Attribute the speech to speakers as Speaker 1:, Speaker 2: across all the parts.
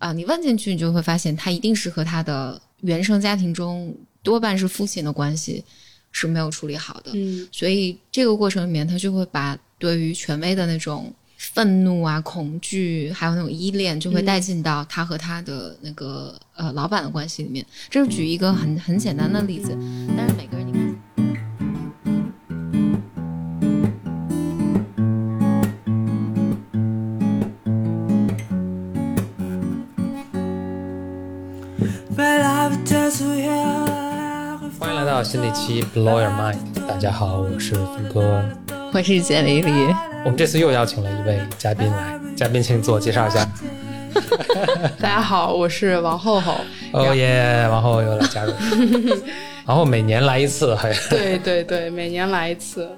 Speaker 1: 啊，你问进去，你就会发现他一定是和他的原生家庭中多半是父亲的关系是没有处理好的，
Speaker 2: 嗯
Speaker 1: 所以这个过程里面，他就会把对于权威的那种愤怒啊、恐惧，还有那种依恋，就会
Speaker 2: 嗯
Speaker 1: 带进到他和他的那个呃老板的关系里面。这是举一个很很简单的例子，但是每个人你
Speaker 3: 到新的一期 Blow Your Mind。大家好，我是峰哥。
Speaker 1: 我是简丽丽，
Speaker 3: 我们这次又邀请了一位嘉宾来，嘉宾请自我介绍一下。
Speaker 2: 大家好，我是王厚厚。
Speaker 3: 哦耶，王后又来加入，然后每年来一次，还
Speaker 2: 对对对，每年来一次。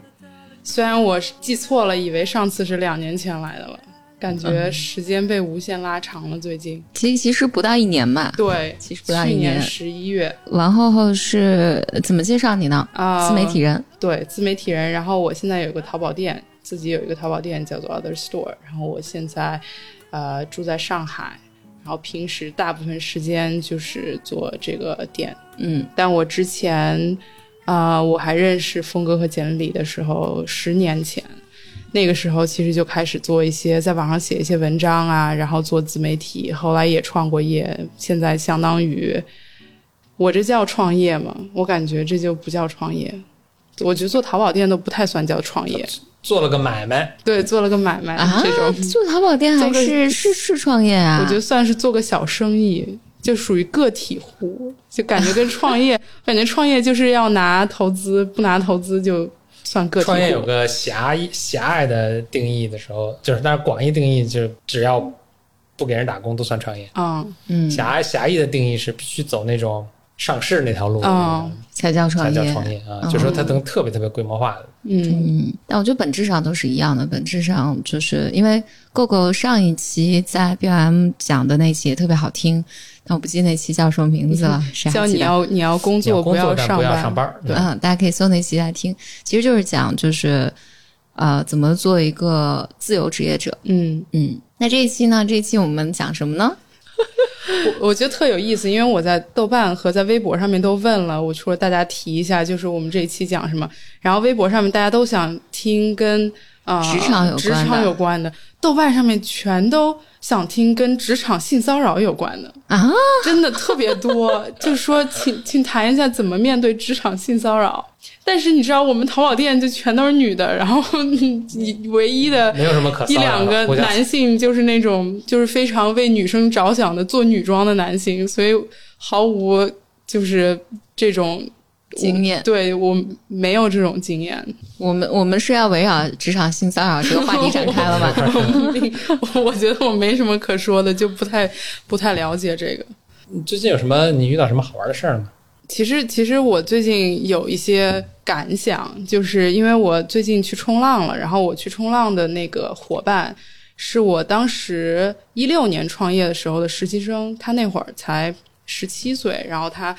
Speaker 2: 虽然我是记错了，以为上次是两年前来的了，感觉时间被无限拉长了。最近，
Speaker 1: 其实其实不到一年吧。
Speaker 2: 对，
Speaker 1: 其实不到一
Speaker 2: 去年
Speaker 1: 年
Speaker 2: 十一月
Speaker 1: 王后后是怎么介绍你呢？
Speaker 2: 啊，
Speaker 1: 自媒体人。
Speaker 2: 对自媒体人。然后我现在有一个淘宝店，自己有一个淘宝店叫做 Other Store。然后我现在呃住在上海，然后平时大部分时间就是做这个店。
Speaker 1: 嗯
Speaker 2: 但我之前，啊，我还认识峰哥和简历的时候，十年前，那个时候其实就开始做一些在网上写一些文章啊，然后做自媒体，后来也创过业，现在相当于我这叫创业吗？我感觉这就不叫创业，我觉得做淘宝店都不太算叫创业，
Speaker 3: 做了个买卖。
Speaker 2: 对，做了个买卖、
Speaker 1: 啊
Speaker 2: 这种，，
Speaker 1: 做淘宝店还是是是创业啊？
Speaker 2: 我觉得算是做个小生意，就属于个体户，就感觉跟创业，感觉创业就是要拿投资，不拿投资就算个体。
Speaker 3: 创业有个狭义狭隘的定义的时候，就是但是广义定义就是只要不给人打工都算创业。
Speaker 2: 嗯
Speaker 1: 嗯，
Speaker 3: 狭狭义的定义是必须走那种上市那条路，
Speaker 2: 哦
Speaker 1: 才叫创业。
Speaker 3: 才叫创业啊，
Speaker 1: 嗯
Speaker 3: 就说它能特别特别规模化的。
Speaker 2: 嗯
Speaker 1: 嗯，但我觉得本质上都是一样的。本质上就是因为 GoGo 上一期在 BOM 讲的那期也特别好听，但我不记得那期叫什么名字了，谁还
Speaker 2: 教你？要你要工作，
Speaker 3: 工作不要
Speaker 2: 上班。
Speaker 3: 上班，对，
Speaker 1: 嗯，大家可以搜那期来听。其实就是讲就是呃怎么做一个自由职业者。
Speaker 2: 嗯，
Speaker 1: 嗯，那这一期呢？这一期我们讲什么呢？
Speaker 2: 我我觉得特有意思，因为我在豆瓣和在微博上面都问了，我说大家提一下，就是我们这一期讲什么。然后微博上面大家都想听跟呃
Speaker 1: 职场有关的
Speaker 2: 职场有关的，豆瓣上面全都想听跟职场性骚扰有关的。
Speaker 1: 啊，
Speaker 2: 真的特别多，就说请请谈一下怎么面对职场性骚扰。但是你知道，我们淘宝店就全都是女的，然后你唯一的
Speaker 3: 没有什么可
Speaker 2: 一两个男性就是那种就是非常为女生着想的做女装的男性，所以毫无就是这种
Speaker 1: 经验
Speaker 2: 对我没有这种经验，
Speaker 1: 我们我们是要围绕职场性骚扰这个话题展开了吗？
Speaker 2: 我觉得我没什么可说的，就不太不太了解这个。
Speaker 3: 你最近有什么？你遇到什么好玩的事儿吗？
Speaker 2: 其实，其实我最近有一些感想，就是因为我最近去冲浪了，然后我去冲浪的那个伙伴是我当时一六年创业的时候的实习生，他那会儿才十七岁，然后他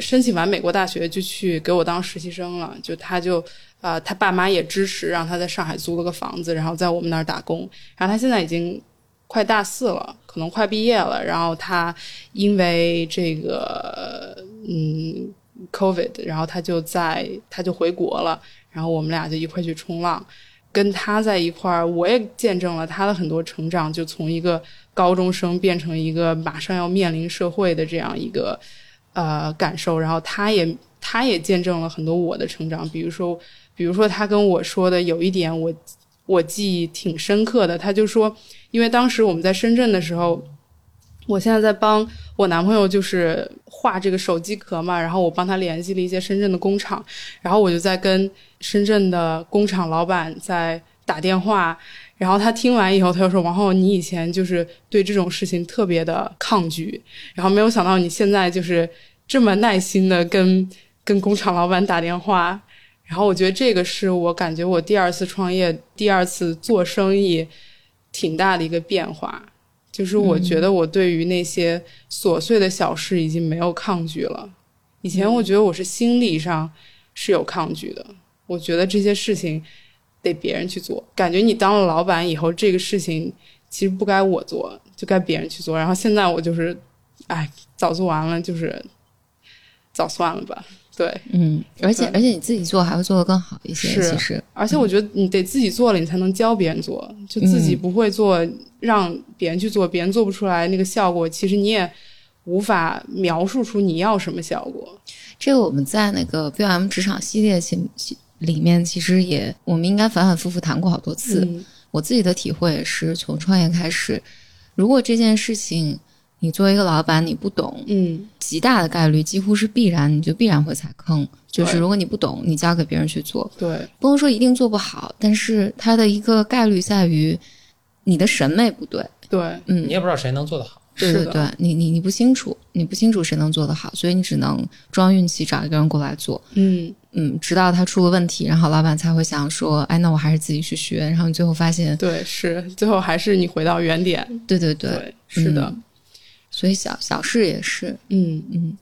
Speaker 2: 申请完美国大学就去给我当实习生了，就他就。呃，他爸妈也支持，让他在上海租了个房子，然后在我们那儿打工。然后他现在已经快大四了，可能快毕业了。然后他因为这个嗯 COVID，然后他就在他就回国了，然后我们俩就一块去冲浪，跟他在一块儿，我也见证了他的很多成长，就从一个高中生变成一个马上要面临社会的这样一个呃感受，然后他也他也见证了很多我的成长，比如说比如说他跟我说的有一点我我记忆挺深刻的，他就说，因为当时我们在深圳的时候。我现在在帮我男朋友就是画这个手机壳嘛，然后我帮他联系了一些深圳的工厂，然后我就在跟深圳的工厂老板在打电话，然后他听完以后，他就说：“王浩，你以前就是对这种事情特别的抗拒，然后没有想到你现在就是这么耐心的跟跟工厂老板打电话。”然后我觉得这个是我感觉我第二次创业、第二次做生意挺大的一个变化。就是我觉得我对于那些琐碎的小事已经没有抗拒了。以前我觉得我是心理上是有抗拒的，我觉得这些事情得别人去做。感觉你当了老板以后，这个事情其实不该我做，就该别人去做。然后现在我就是，哎，早做完了，就是早算了吧。对，
Speaker 1: 嗯，而且而且你自己做还会做得更好一些。
Speaker 2: 是
Speaker 1: 其实，
Speaker 2: 而且我觉得你得自己做了，你才能教别人做。就自己
Speaker 1: 嗯
Speaker 2: 不会做，让别人去做，别人做不出来那个效果，其实你也无法描述出你要什么效果。
Speaker 1: 这个我们在那个 BOM 职场系列其里面，其实也我们应该反反复复谈过好多次。
Speaker 2: 嗯
Speaker 1: 我自己的体会也是，从创业开始，如果这件事情你作为一个老板你不懂，
Speaker 2: 嗯，
Speaker 1: 极大的概率几乎是必然，你就必然会踩坑。就是如果你不懂，你交给别人去做，
Speaker 2: 对，
Speaker 1: 不能说一定做不好，但是它的一个概率在于你的审美不对。
Speaker 2: 对，
Speaker 1: 嗯
Speaker 3: 你，也不知道谁能做得好。
Speaker 1: 对
Speaker 2: 是的。
Speaker 1: 对对，你你你不清楚，你不清楚谁能做得好，所以你只能装运气找一个人过来做。
Speaker 2: 嗯，
Speaker 1: 嗯，直到他出了问题，然后老板才会想说，哎，那我还是自己去学。然后你最后发现，
Speaker 2: 对，是，最后还是你回到原点。
Speaker 1: 对对对，
Speaker 2: 对，是的，
Speaker 1: 嗯。所以小小事也是，
Speaker 2: 嗯。
Speaker 1: 嗯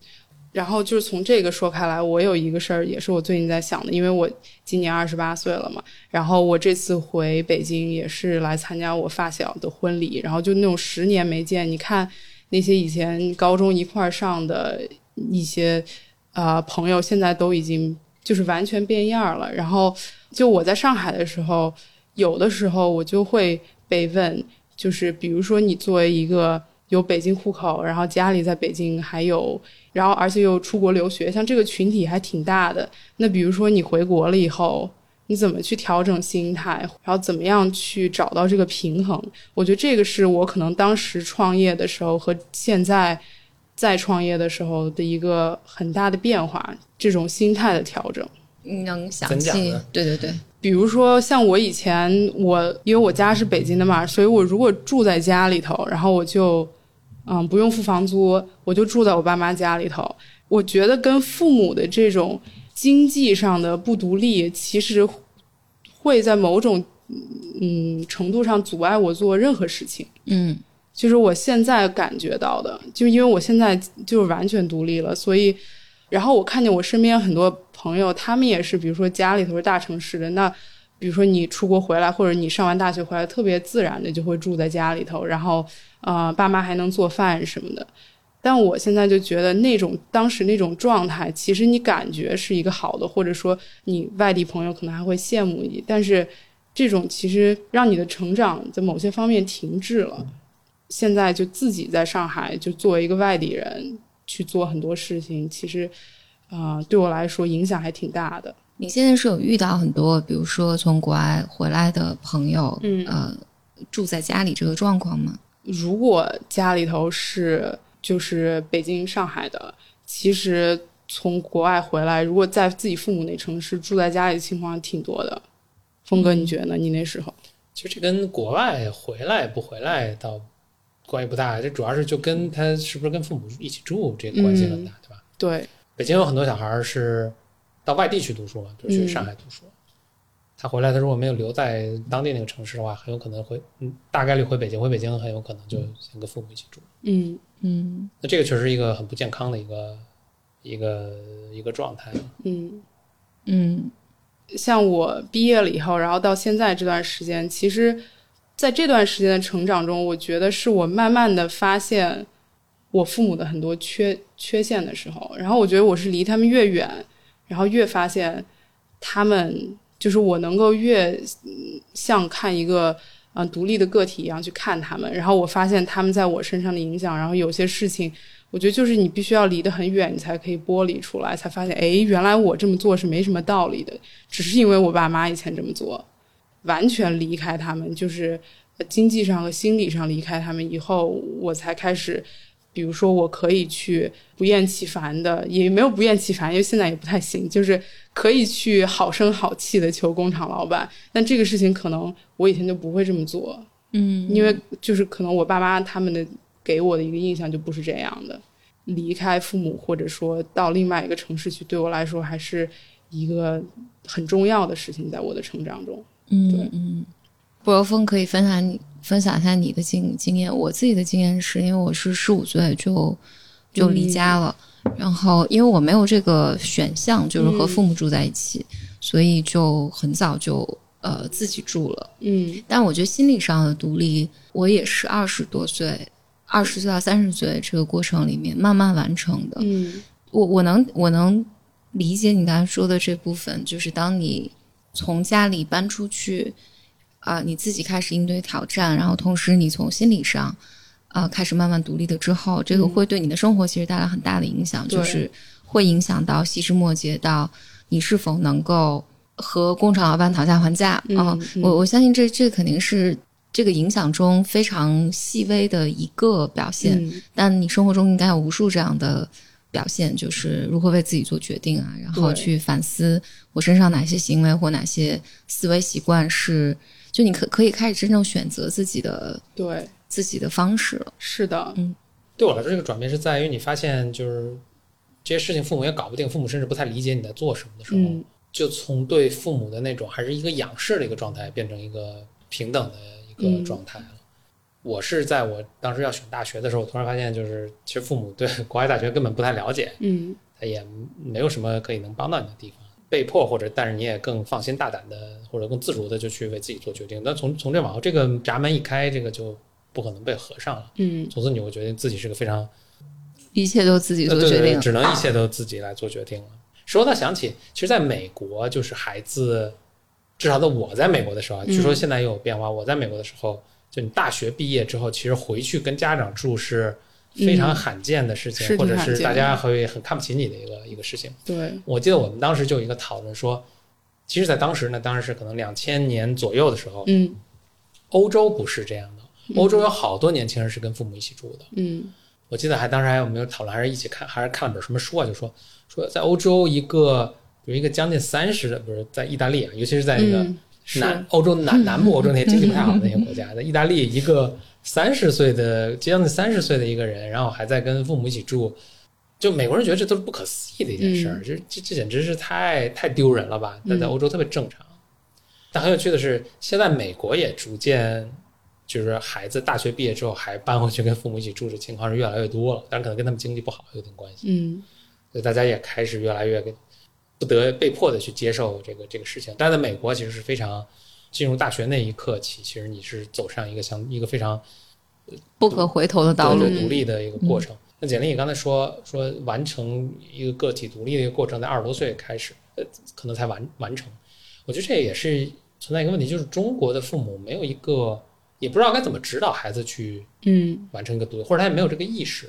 Speaker 2: 然后就是从这个说开来，我有一个事儿也是我最近在想的，因为我今年二十八岁了嘛，然后我这次回北京也是来参加我发小的婚礼，然后就那种十年没见，你看那些以前高中一块儿上的一些呃朋友，现在都已经就是完全变样了。然后就我在上海的时候，有的时候我就会被问，就是比如说你作为一个有北京户口，然后家里在北京，还有然后而且又出国留学，像这个群体还挺大的。那比如说你回国了以后，你怎么去调整心态，然后怎么样去找到这个平衡？我觉得这个是我可能当时创业的时候和现在再创业的时候的一个很大的变化，这种心态的调整。
Speaker 1: 你能想起
Speaker 3: 怎讲呢，
Speaker 1: 对对对，
Speaker 2: 比如说，像我以前，我因为我家是北京的嘛，所以我如果住在家里头，然后我就，嗯，不用付房租，我就住在我爸妈家里头。我觉得跟父母的这种经济上的不独立，其实会在某种嗯程度上阻碍我做任何事情。
Speaker 1: 嗯
Speaker 2: 就是我现在感觉到的，就因为我现在就是完全独立了，所以，然后我看见我身边很多朋友，他们也是，比如说家里头是大城市的，那比如说你出国回来，或者你上完大学回来，特别自然的就会住在家里头，然后呃，爸妈还能做饭什么的。但我现在就觉得那种当时那种状态，其实你感觉是一个好的，或者说你外地朋友可能还会羡慕你，但是这种其实让你的成长在某些方面停滞了。现在就自己在上海，就作为一个外地人去做很多事情，其实，呃，对我来说影响还挺大的。
Speaker 1: 你现在是有遇到很多，比如说从国外回来的朋友，
Speaker 2: 嗯
Speaker 1: 呃，住在家里这个状况吗？
Speaker 2: 如果家里头是就是北京、上海的，其实从国外回来，如果在自己父母那城市住在家里的情况挺多的。峰哥，你觉得呢？你那时候？
Speaker 3: 其实这跟国外回来不回来倒关系不大，这主要是就跟他是不是跟父母一起住这个关系很大，对吧？
Speaker 2: 对，
Speaker 3: 北京有很多小孩儿是到外地去读书嘛，比如去
Speaker 2: 嗯
Speaker 3: 上海读书。他回来，他如果没有留在当地那个城市的话，很有可能会，嗯，大概率回北京。回北京很有可能就先跟父母一起住。
Speaker 2: 嗯
Speaker 1: 嗯
Speaker 3: 那这个确实是一个很不健康的一个一个一个状态。
Speaker 2: 嗯。
Speaker 1: 嗯
Speaker 2: 像我毕业了以后，然后到现在这段时间，其实在这段时间的成长中，我觉得是我慢慢的发现我父母的很多缺缺陷的时候，然后我觉得我是离他们越远，然后越发现他们就是我能够越像看一个嗯、呃独立的个体一样去看他们，然后我发现他们在我身上的影响，然后有些事情。我觉得就是你必须要离得很远，你才可以剥离出来，才发现，哎，原来我这么做是没什么道理的。只是因为我爸妈以前这么做，完全离开他们，就是经济上和心理上离开他们以后，我才开始，比如说我可以去不厌其烦的，也没有不厌其烦，因为现在也不太行，就是可以去好声好气的求工厂老板。但这个事情可能我以前就不会这么做，
Speaker 1: 嗯，
Speaker 2: 因为就是可能我爸妈他们的给我的一个印象就不是这样的。离开父母，或者说到另外一个城市去，对我来说还是一个很重要的事情，在我的成长中。
Speaker 1: 嗯嗯，博若峰可以分享你分享一下你的经经验。我自己的经验是因为我是十五岁就就离家了，然后因为我没有这个选项，就是和父母住在一起，所以就很早就呃自己住了。
Speaker 2: 嗯
Speaker 1: 但我觉得心理上的独立，我也是二十多岁、二十岁到三十岁这个过程里面慢慢完成的。
Speaker 2: 嗯
Speaker 1: 我我能我能理解你刚才说的这部分，就是当你从家里搬出去，啊、你自己开始应对挑战，然后同时你从心理上，啊、开始慢慢独立的之后，这个会对你的生活其实带来很大的影响，
Speaker 2: 对。
Speaker 1: 就是会影响到细枝末节到你是否能够和工厂老板讨价还价。
Speaker 2: 嗯
Speaker 1: 啊、
Speaker 2: 嗯。
Speaker 1: 我我相信这这肯定是。这个影响中非常细微的一个表现，
Speaker 2: 嗯。
Speaker 1: 但你生活中应该有无数这样的表现，就是如何为自己做决定啊，然后去反思我身上哪些行为或哪些思维习惯是，就你可可以开始真正选择自己的
Speaker 2: 对，
Speaker 1: 自己的方式了。
Speaker 2: 是的，嗯。
Speaker 3: 对我来说，这个转变是在于你发现，就是这些事情父母也搞不定，父母甚至不太理解你在做什么的时候，
Speaker 2: 嗯。
Speaker 3: 就从对父母的那种还是一个仰视的一个状态，变成一个平等的一个
Speaker 2: 嗯。
Speaker 3: 状态了。我是在我当时要选大学的时候，突然发现，就是其实父母对国外大学根本不太了解，
Speaker 2: 嗯。
Speaker 3: 他也没有什么可以能帮到你的地方，被迫或者但是你也更放心大胆的或者更自如的就去为自己做决定。那从从这往后，这个闸门一开，这个就不可能被合上了。
Speaker 2: 嗯
Speaker 3: 从此你会觉得自己是个非常
Speaker 1: 一切都自己做决定。
Speaker 3: 对只能一切都自己来做决定了。说到想起，其实在美国，就是孩子，至少在我在美国的时候据说现在也有变化。我在美国的时候，就你大学毕业之后，其实回去跟家长住是非常罕见的事情，
Speaker 2: 嗯
Speaker 3: 或者是大家会很看不起你的一个一个事情。
Speaker 2: 对，
Speaker 3: 我记得我们当时就有一个讨论说，其实，在当时呢，当时是可能两千年左右的时候，
Speaker 2: 嗯
Speaker 3: 欧洲不是这样的。欧洲有好多年轻人是跟父母一起住的。
Speaker 2: 嗯
Speaker 3: 我记得还当时还有没有讨论，还是一起看，还是看了本什么书啊？就说说在欧洲一个，比如一个将近三十的，不是在意大利啊，尤其是在那个南、欧洲南南部欧洲那些经济不太好的那些 国家，在意大利一个三十岁的将近三十岁的一个人，然后还在跟父母一起住，就美国人觉得这都是不可思议的一件事儿，
Speaker 2: 嗯
Speaker 3: 这这这简直是太太丢人了吧？但在欧洲特别正常。但很有趣的是，现在美国也逐渐就是孩子大学毕业之后还搬回去跟父母一起住的情况是越来越多了，当然可能跟他们经济不好有点关系，
Speaker 2: 嗯
Speaker 3: 所以大家也开始越来越跟不得被迫的去接受这个这个事情。但在美国其实是非常进入大学那一刻起，其实你是走上一个相一个非常
Speaker 1: 不可回头的道路
Speaker 3: 独立的一个过程。那简历，你刚才说说完成一个个体独立的一个过程，在二十多岁开始，呃，可能才完完成。我觉得这也是存在一个问题，就是中国的父母没有一个，也不知道该怎么指导孩子去
Speaker 2: 嗯
Speaker 3: 完成一个独立，或者他也没有这个意识。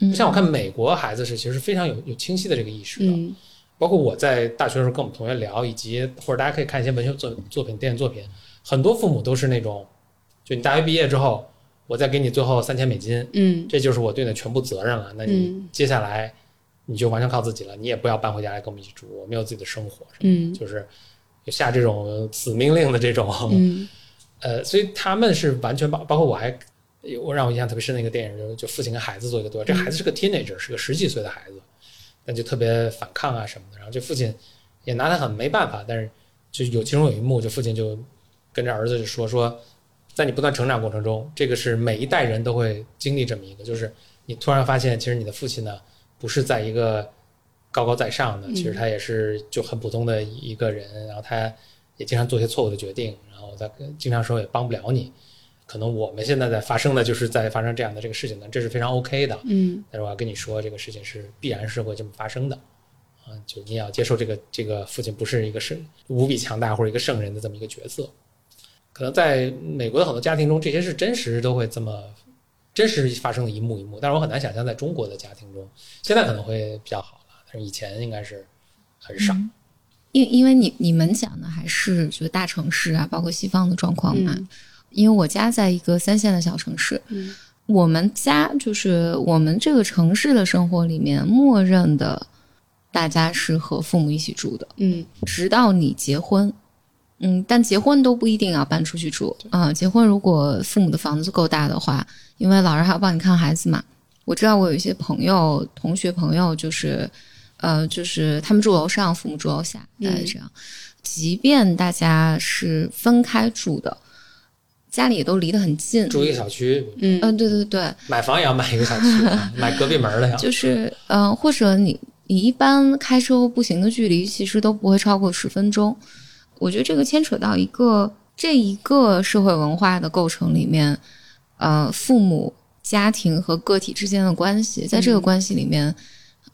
Speaker 1: 嗯
Speaker 3: 不像我看美国孩子是其实是非常有有清晰的这个意识的，
Speaker 2: 嗯
Speaker 3: 包括我在大学的时候跟我们同学聊，以及或者大家可以看一些文学作作品、电影作品，很多父母都是那种，就你大学毕业之后，我再给你最后三千美金，
Speaker 2: 嗯。
Speaker 3: 这就是我对你的全部责任了。那你
Speaker 2: 嗯。
Speaker 3: 接下来你就完全靠自己了，你也不要搬回家来跟我们一起住，我们有自己的生活，
Speaker 2: 嗯。
Speaker 3: 就是下这种死命令的这种，
Speaker 2: 嗯。
Speaker 3: 呃，所以他们是完全包包括我还我让我印象特别深的一个电影，就就父亲跟孩子做一个对话，这孩子是个 teenager，是个十几岁的孩子，但就特别反抗啊什么的，然后这父亲也拿他很没办法，但是就有其中有一幕，就父亲就跟着儿子就说说，在你不断成长过程中，这个是每一代人都会经历这么一个，就是你突然发现，其实你的父亲呢不是在一个高高在上的，其实他也是就很普通的一个人，然后他也经常做一些错误的决定，然后他经常时候也帮不了你。可能我们现在在发生的就是在发生这样的这个事情呢，这是非常 OK 的。
Speaker 2: 嗯
Speaker 3: 但是我要跟你说，这个事情是必然是会这么发生的，啊，就你也要接受这个这个父亲不是一个圣无比强大或者一个圣人的这么一个角色。可能在美国的很多家庭中，这些是真实都会这么真实发生的一幕一幕，但是我很难想象在中国的家庭中，现在可能会比较好了，但是以前应该是很少。
Speaker 1: 因因为你你们讲的还是就是大城市啊，包括西方的状况嘛。
Speaker 2: 嗯
Speaker 1: 因为我家在一个三线的小城市，
Speaker 2: 嗯。
Speaker 1: 我们家就是我们这个城市的生活里面，默认的大家是和父母一起住的，
Speaker 2: 嗯。
Speaker 1: 直到你结婚。嗯，但结婚都不一定要搬出去住。啊、结婚如果父母的房子够大的话，因为老人还要帮你看孩子嘛。我知道我有一些朋友、同学朋友，就是呃，就是他们住楼上，父母住楼下，大概这样。即便大家是分开住的，家里也都离得很近。
Speaker 3: 住一个小区，
Speaker 2: 嗯。
Speaker 1: 嗯、对对对，
Speaker 3: 买房也要买一个小区，买隔壁门的呀。
Speaker 1: 就是嗯、呃或者你你一般开车或步行的距离其实都不会超过十分钟，我觉得这个牵扯到一个这一个社会文化的构成里面，呃，父母、家庭和个体之间的关系，在这个关系里面，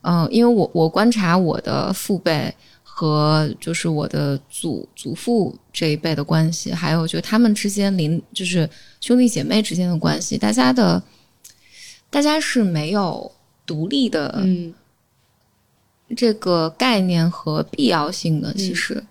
Speaker 1: 呃，因为我我观察我的父辈和就是我的祖祖父这一辈的关系，还有就他们之间邻就是兄弟姐妹之间的关系，大家的大家是没有独立的
Speaker 2: 嗯
Speaker 1: 这个概念和必要性的。其实，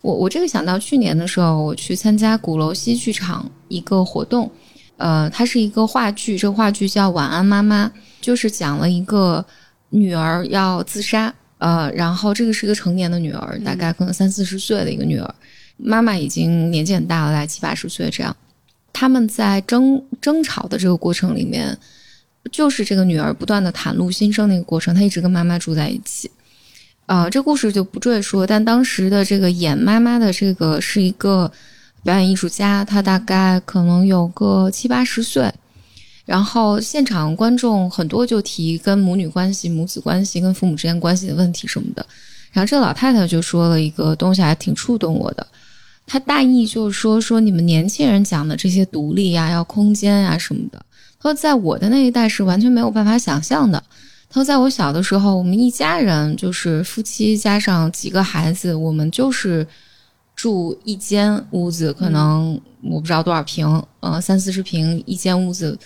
Speaker 1: 我我这个想到去年的时候，我去参加鼓楼西剧场一个活动，呃，它是一个话剧，这个话剧叫《晚安妈妈》，就是讲了一个女儿要自杀，呃，然后这个是一个成年的女儿，大概可能三四十岁的一个女儿，妈妈已经年纪很大了，大概七八十岁这样。他们在争争吵的这个过程里面，就是这个女儿不断的袒露心声那个过程，她一直跟妈妈住在一起。呃，这故事就不赘述，但当时的这个演妈妈的这个是一个表演艺术家，她大概可能有个七八十岁，然后现场观众很多就提跟母女关系、母子关系、跟父母之间关系的问题什么的，然后这个老太太就说了一个东西，还挺触动我的。她大意就是说，说你们年轻人讲的这些独立呀、要空间呀什么的，她说在我的那一代是完全没有办法想象的。他说，在我小的时候，我们一家人就是夫妻加上几个孩子，我们就是住一间屋子，可能我不知道多少平，呃，三四十平一间屋子，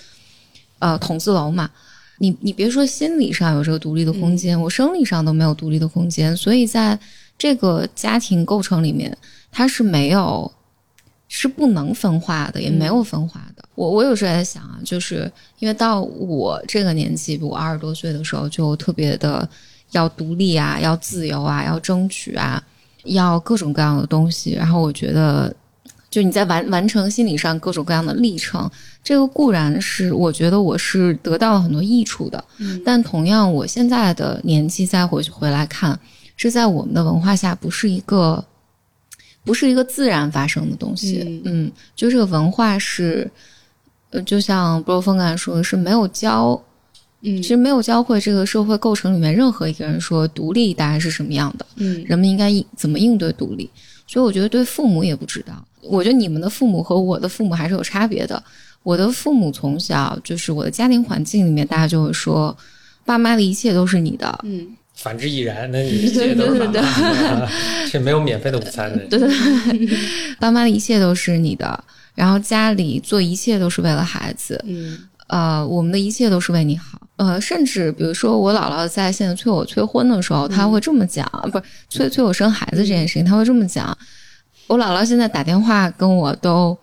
Speaker 1: 呃，筒子楼嘛。你你别说心理上有这个独立的空间，我生理上都没有独立的空间，所以在这个家庭构成里面，它是没有是不能分化的，也没有分化的。我我有时候也在想啊，就是因为到我这个年纪，我二十多岁的时候，就特别的要独立啊，要自由啊，要争取啊，要各种各样的东西。然后我觉得，就你在完完成心理上各种各样的历程，这个固然是我觉得我是得到了很多益处的。
Speaker 2: 嗯
Speaker 1: 但同样，我现在的年纪再回去回来看，这在我们的文化下不是一个不是一个自然发生的东西。
Speaker 2: 嗯
Speaker 1: 就这个文化是，呃，就像波峰刚才说的，是没有教，
Speaker 2: 嗯
Speaker 1: 其实没有教会这个社会构成里面任何一个人说独立大概是什么样的，
Speaker 2: 嗯
Speaker 1: 人们应该应怎么应对独立。所以我觉得对父母也不知道。我觉得你们的父母和我的父母还是有差别的。我的父母从小就是我的家庭环境里面，大家就会说，爸妈的一切都是你的，
Speaker 2: 嗯
Speaker 3: 反之亦然，那你这些都是
Speaker 1: 对对
Speaker 3: 妈妈，这没有免费的午餐的。
Speaker 1: 对对对，爸妈的一切都是你的，然后家里做一切都是为了孩子，
Speaker 2: 嗯
Speaker 1: 呃，我们的一切都是为你好。呃，甚至比如说我姥姥在现在催我催婚的时候，她会这么讲，不是催催我生孩子这件事情，她会这么讲。我姥姥现在打电话跟我都，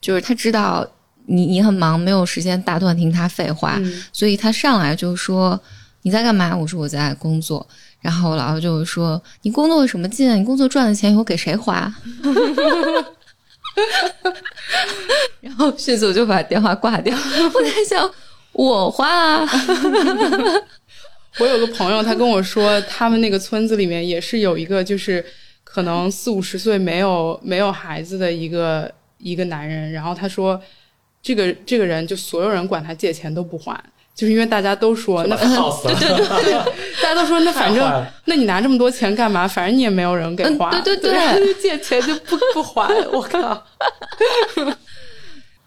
Speaker 1: 就是她知道你你很忙，没有时间打断听她废话，
Speaker 2: 嗯
Speaker 1: 所以她上来就说你在干嘛？我说我在工作。然后我姥姥就说：“你工作有什么劲？你工作赚的钱以后给谁花？” 然后迅速就把电话挂掉。我在想，我花啊
Speaker 2: 我有个朋友，他跟我说，他们那个村子里面也是有一个，就是可能四五十岁没有没有孩子的一个一个男人，然后他说，这个这个人就所有人管他借钱都不还，就是因为大家都说那
Speaker 3: 对对对，
Speaker 2: 大家都说那反正那你拿这么多钱干嘛？反正你也没有人给
Speaker 1: 嗯
Speaker 2: 花，
Speaker 1: 对对。对
Speaker 2: 借钱就不不还，我靠，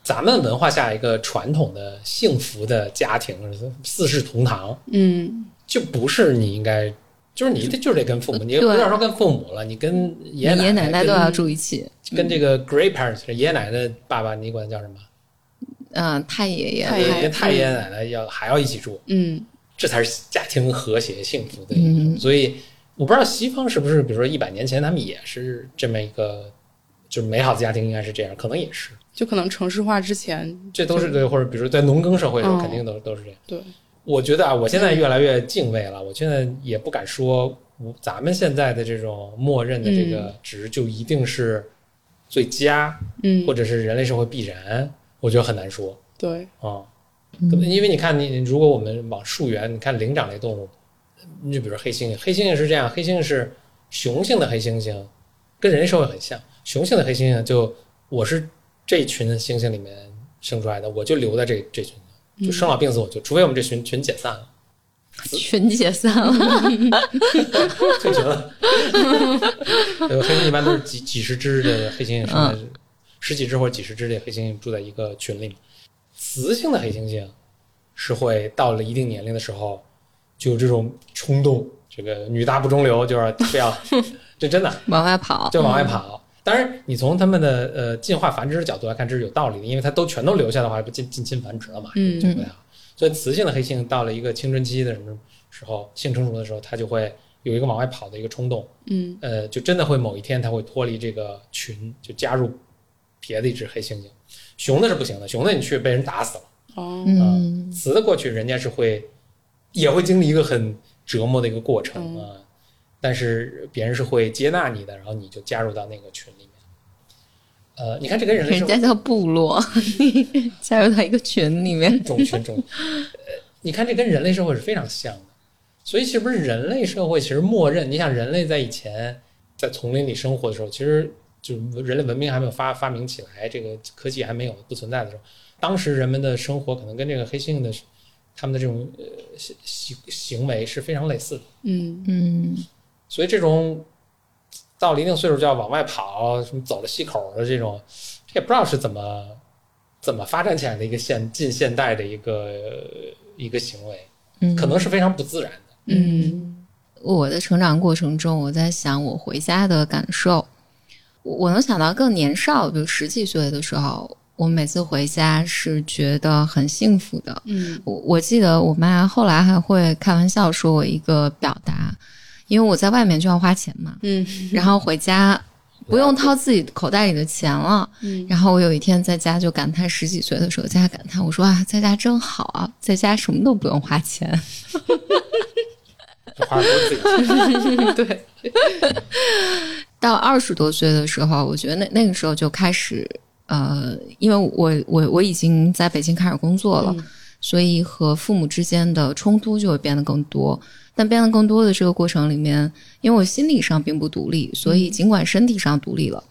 Speaker 3: 咱们文化下一个传统的幸福的家庭，四世同堂，
Speaker 2: 嗯。
Speaker 3: 就不是你应该，就是你就是得跟父母，你不要说跟父母了，你跟爷
Speaker 1: 爷爷
Speaker 3: 奶
Speaker 1: 奶奶都要住一起。
Speaker 3: 跟这个 great parents 爷爷奶奶的爸爸，你管他叫什么？
Speaker 1: 嗯，太爷爷，
Speaker 2: 太爷爷
Speaker 3: 跟太爷爷奶奶要还要一起住，
Speaker 2: 嗯
Speaker 3: 这才是家庭和谐幸福的一种。
Speaker 1: 嗯
Speaker 3: 所以我不知道西方是不是，比如说一百年前他们也是这么一个，就是美好的家庭应该是这样，可能也是，
Speaker 2: 就可能城市化之前，
Speaker 3: 这都是对，或者比如说在农耕社会的时候，
Speaker 2: 嗯
Speaker 3: 肯定都都是这样。
Speaker 2: 对，
Speaker 3: 我觉得啊，我现在越来越敬畏了，我现在也不敢说咱们现在的这种默认的这个值就一定是最佳，
Speaker 2: 嗯
Speaker 3: 或者是人类社会必然，我觉得很难说
Speaker 2: 对，
Speaker 3: 啊。
Speaker 1: 嗯
Speaker 3: 因为你看你，如果我们往溯源，你看灵长类动物，你就比如黑猩猩，黑猩猩是这样，黑猩猩是雄性的黑猩猩，跟人类社会很像。雄性的黑猩猩就我是这群猩猩里面生出来的，我就留在这这群，就生老病死我就，除非我们这群群解散了，
Speaker 1: 群解散了
Speaker 3: 退群了。对，黑猩猩一般都是几几十只的黑猩猩生在十几只或者几十只的黑猩猩住在一个群里嘛。雌性的黑猩猩是会到了一定年龄的时候就有这种冲动，这个女大不中留，就是非要 这真的
Speaker 1: 往外跑。
Speaker 3: 就往外跑。当然，你从他们的呃进化繁殖的角度来看，这是有道理的，因为它都全都留下的话，不近近亲繁殖了嘛，
Speaker 2: 嗯
Speaker 3: 就不太好。所以雌性的黑猩猩到了一个青春期的什么时候，性成熟的时候，它就会有一个往外跑的一个冲动，
Speaker 2: 嗯
Speaker 3: 呃，就真的会某一天它会脱离这个群，就加入别的一只黑猩猩。雄的是不行的，雄的你去被人打死了。
Speaker 2: 哦
Speaker 1: 嗯，
Speaker 3: 雌的过去人家是会也会经历一个很折磨的一个过程
Speaker 2: 嗯
Speaker 3: 啊，但是别人是会接纳你的，然后你就加入到那个群里面。呃，你看这跟人类
Speaker 1: 人家叫部落，加入到一个群里面。
Speaker 3: 种群种，呃，你看这跟人类社会是非常像的，所以是不是人类社会其实默认？你想人类在以前在丛林里生活的时候，其实就人类文明还没有发发明起来，这个科技还没有不存在的时候，当时人们的生活可能跟这个黑猩猩的他们的这种呃行行行为是非常类似的，
Speaker 2: 嗯
Speaker 1: 嗯
Speaker 3: 所以这种到了一定岁数就要往外跑，什么走了西口的这种，这也不知道是怎么怎么发展起来的一个现近现代的一个一个行为。
Speaker 1: 嗯，
Speaker 3: 可能是非常不自然的。
Speaker 1: 嗯，我的成长过程中，我在想我回家的感受，我我能想到更年少，比如十几岁的时候，我每次回家是觉得很幸福的。
Speaker 2: 嗯
Speaker 1: 我我记得我妈后来还会开玩笑说我一个表达，因为我在外面就要花钱嘛，
Speaker 2: 嗯
Speaker 1: 然后回家不用掏自己口袋里的钱了。
Speaker 2: 嗯
Speaker 1: 然后我有一天在家就感叹，十几岁的时候在家感叹，我说啊，在家真好啊，在家什么都不用花钱。
Speaker 3: 这话都是自己
Speaker 2: 对，
Speaker 1: 到二十多岁的时候，我觉得那那个时候就开始，呃，因为我我我已经在北京开始工作了，
Speaker 2: 嗯
Speaker 1: 所以和父母之间的冲突就会变得更多。但变得更多的这个过程里面，因为我心理上并不独立，所以尽管身体上独立了，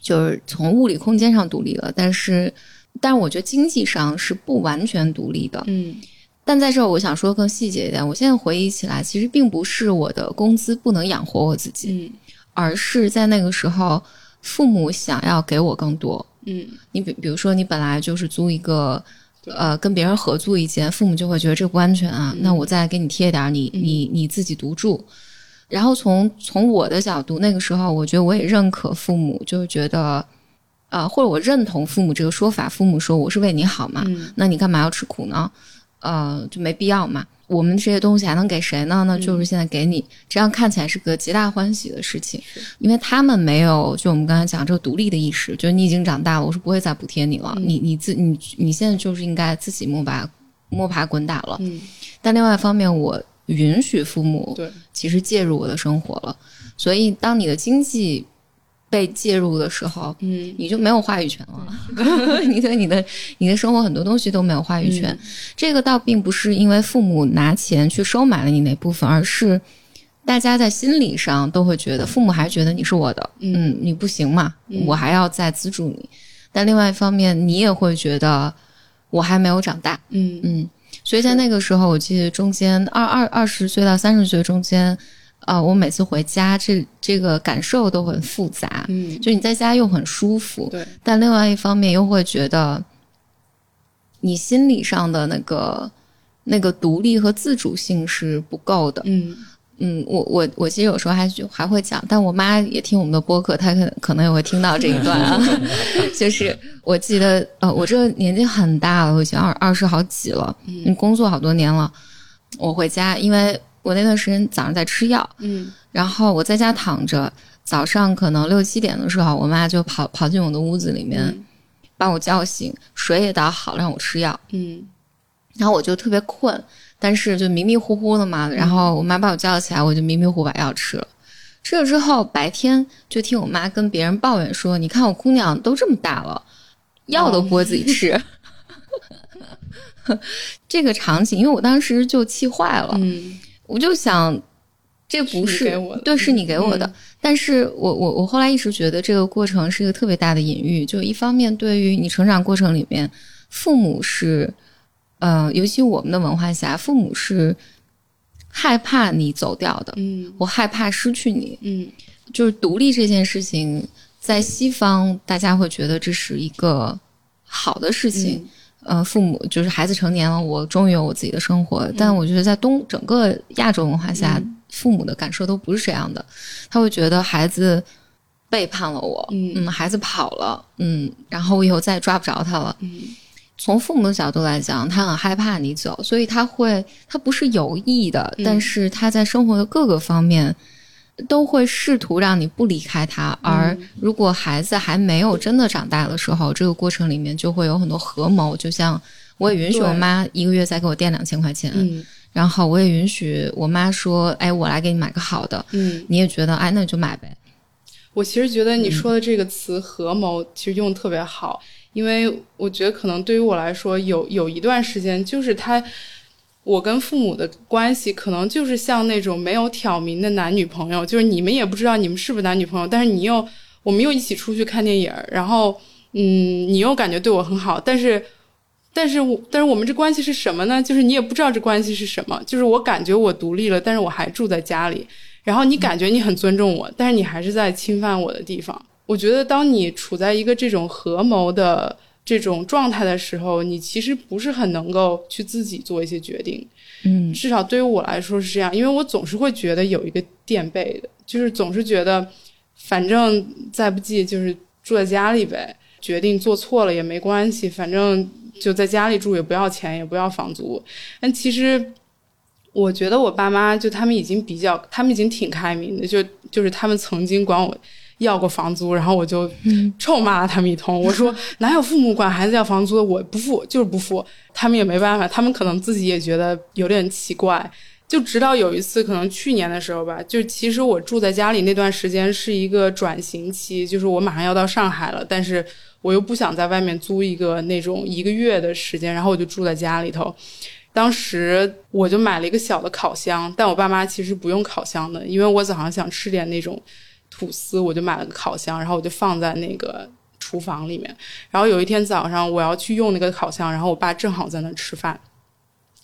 Speaker 1: 就是从物理空间上独立了，但是，但是我觉得经济上是不完全独立的。
Speaker 2: 嗯
Speaker 1: 但在这儿，我想说更细节一点。我现在回忆起来，其实并不是我的工资不能养活我自己，
Speaker 2: 嗯
Speaker 1: 而是在那个时候，父母想要给我更多。
Speaker 2: 嗯
Speaker 1: 你比比如说，你本来就是租一个，
Speaker 2: 对
Speaker 1: 呃，跟别人合租一间，父母就会觉得这不安全啊，
Speaker 2: 嗯
Speaker 1: 那我再给你贴点儿，你你你自己独住。然后从从我的角度，那个时候我觉得我也认可父母，就是觉得，呃，或者我认同父母这个说法。父母说我是为你好嘛，
Speaker 2: 嗯
Speaker 1: 那你干嘛要吃苦呢？呃，就没必要嘛。我们这些东西还能给谁呢？那就是现在给你，这样看起来是个皆大欢喜的事情，因为他们没有就我们刚才讲这个独立的意识，就是你已经长大了，我是不会再补贴你了，
Speaker 2: 嗯。
Speaker 1: 你你自你你现在就是应该自己摸爬摸爬滚打了。
Speaker 2: 嗯，
Speaker 1: 但另外一方面，我允许父母
Speaker 2: 对，
Speaker 1: 其实介入我的生活了，所以当你的经济被介入的时候，
Speaker 2: 嗯
Speaker 1: 你就没有话语权了。你对你的你的生活很多东西都没有话语权。这个倒并不是因为父母拿钱去收买了你那部分，而是大家在心理上都会觉得，父母还觉得你是我的，
Speaker 2: 嗯
Speaker 1: 你不行嘛，
Speaker 2: 嗯
Speaker 1: 我还要再资助你。但另外一方面，你也会觉得我还没有长大，
Speaker 2: 嗯
Speaker 1: 嗯，所以在那个时候，我记得中间二二二十岁到三十岁中间，呃，我每次回家，这这个感受都很复杂。
Speaker 2: 嗯，
Speaker 1: 就你在家又很舒服，
Speaker 2: 对，
Speaker 1: 但另外一方面又会觉得，你心理上的那个那个独立和自主性是不够的。
Speaker 2: 嗯
Speaker 1: 嗯，我我我其实有时候还还会讲，但我妈也听我们的播客，她可可能也会听到这一段啊。就是我记得，呃，我这年纪很大了，我已经二二十好几了，嗯，工作好多年了。我回家，因为我那段时间早上在吃药，
Speaker 2: 嗯
Speaker 1: 然后我在家躺着，早上可能六七点的时候，我妈就跑跑进我的屋子里面，把我叫醒，水也倒好，让我吃药。
Speaker 2: 嗯
Speaker 1: 然后我就特别困，但是就迷迷糊糊的嘛。然后我妈把我叫起来，我就迷迷糊糊把药吃了。吃了之后，白天就听我妈跟别人抱怨说：“你看我姑娘都这么大了，药都不会自己吃。这个场景，因为我当时就气坏了，
Speaker 2: 嗯
Speaker 1: 我就想，这不
Speaker 2: 是
Speaker 1: 对，是你给我的。
Speaker 2: 嗯
Speaker 1: 但是我我我后来一直觉得这个过程是一个特别大的隐喻，就一方面对于你成长过程里面，父母是，呃，尤其我们的文化下，父母是害怕你走掉的，
Speaker 2: 嗯
Speaker 1: 我害怕失去你。
Speaker 2: 嗯
Speaker 1: 就是独立这件事情，在西方大家会觉得这是一个好的事情。呃，父母就是孩子成年了，我终于有我自己的生活。但我觉得在东整个亚洲文化下，父母的感受都不是这样的，他会觉得孩子背叛了我，
Speaker 2: 嗯
Speaker 1: 孩子跑了，嗯，然后我以后再也抓不着他了。
Speaker 2: 嗯。
Speaker 1: 从父母的角度来讲，他很害怕你走，所以他会，他不是有意的，
Speaker 2: 嗯。
Speaker 1: 但是他在生活的各个方面都会试图让你不离开他。而如果孩子还没有真的长大的时候，这个过程里面就会有很多合谋，就像我也允许我妈一个月再给我垫两千块钱，
Speaker 2: 嗯。
Speaker 1: 然后我也允许我妈说，哎，我来给你买个好的，
Speaker 2: 嗯，
Speaker 1: 你也觉得，哎，那你就买呗。
Speaker 2: 我其实觉得你说的这个词“合谋”其实用的特别好，因为我觉得可能对于我来说，有有一段时间，就是他，我跟父母的关系可能就是像那种没有挑明的男女朋友，就是你们也不知道你们是不是男女朋友，但是你又我们又一起出去看电影，然后嗯，你又感觉对我很好，但是。但是我，但是我们这关系是什么呢？就是你也不知道这关系是什么。就是我感觉我独立了，但是我还住在家里，然后你感觉你很尊重我，但是你还是在侵犯我的地方。我觉得，当你处在一个这种合谋的这种状态的时候，你其实不是很能够去自己做一些决定。
Speaker 1: 嗯
Speaker 2: 至少对于我来说是这样，因为我总是会觉得有一个垫背的，就是总是觉得，反正再不济就是住在家里呗，决定做错了也没关系，反正就在家里住也不要钱，也不要房租。但其实我觉得我爸妈就他们已经比较，他们已经挺开明的，就就是他们曾经管我。要过房租，然后我就臭骂了他们一通。我说 哪有父母管孩子要房租的？我不付，就是不付。他们也没办法，他们可能自己也觉得有点奇怪。就直到有一次，可能去年的时候吧，就其实我住在家里那段时间是一个转型期，就是我马上要到上海了，但是我又不想在外面租一个那种一个月的时间，然后我就住在家里头。当时我就买了一个小的烤箱，但我爸妈其实不用烤箱的，因为我早上想吃点那种吐司，我就买了个烤箱，然后我就放在那个厨房里面。然后有一天早上我要去用那个烤箱，然后我爸正好在那吃饭，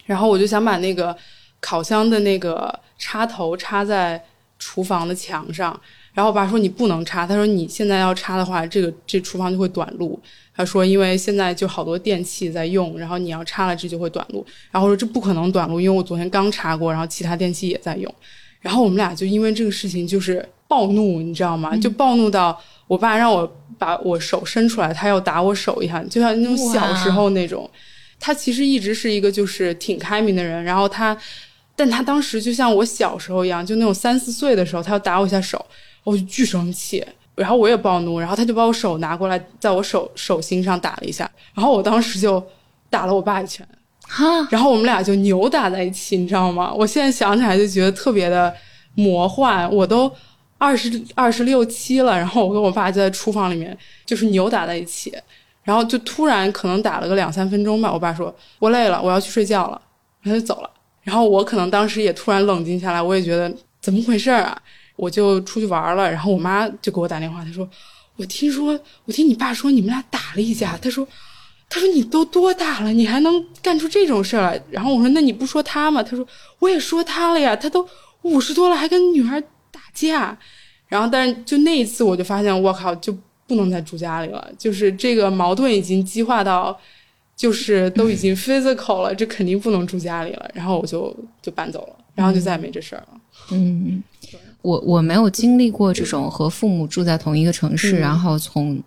Speaker 2: 然后我就想把那个烤箱的那个插头插在厨房的墙上，然后我爸说你不能插，他说你现在要插的话，这个这厨房就会短路。他说因为现在就好多电器在用，然后你要插了这就会短路。然后我说这不可能短路，因为我昨天刚插过，然后其他电器也在用。然后我们俩就因为这个事情就是暴怒，你知道吗？就暴怒到我爸让我把我手伸出来，他要打我手一下，就像那种小时候那种。他其实一直是一个就是挺开明的人，然后他，但他当时就像我小时候一样，就那种三四岁的时候，他要打我一下手，我就巨生气，然后我也暴怒，然后他就把我手拿过来，在我手手心上打了一下，然后我当时就打了我爸一拳，
Speaker 1: 哈，
Speaker 2: 然后我们俩就扭打在一起，你知道吗？我现在想起来就觉得特别的魔幻。我都二十二十六七了，然后我跟我爸就在厨房里面就是扭打在一起，然后就突然可能打了个两三分钟吧。我爸说：“我累了，我要去睡觉了。”然后就走了。然后我可能当时也突然冷静下来，我也觉得怎么回事啊？我就出去玩了。然后我妈就给我打电话，她说：“我听说，我听你爸说你们俩打了一架。”她说。他说：“你都多大了，你还能干出这种事来？”然后我说：“那你不说他吗？”他说：“我也说他了呀，他都五十多了，还跟女孩架。”然后，但是就那一次，我就发现，我靠，就不能再住家里了。就是这个矛盾已经激化到，就是都已经 physical 了，这肯定不能住家里了。然后我就就搬走了，然后就再也没这事儿了。
Speaker 1: 嗯，我我没有经历过这种和父母住在同一个城市，
Speaker 2: 嗯
Speaker 1: 然后从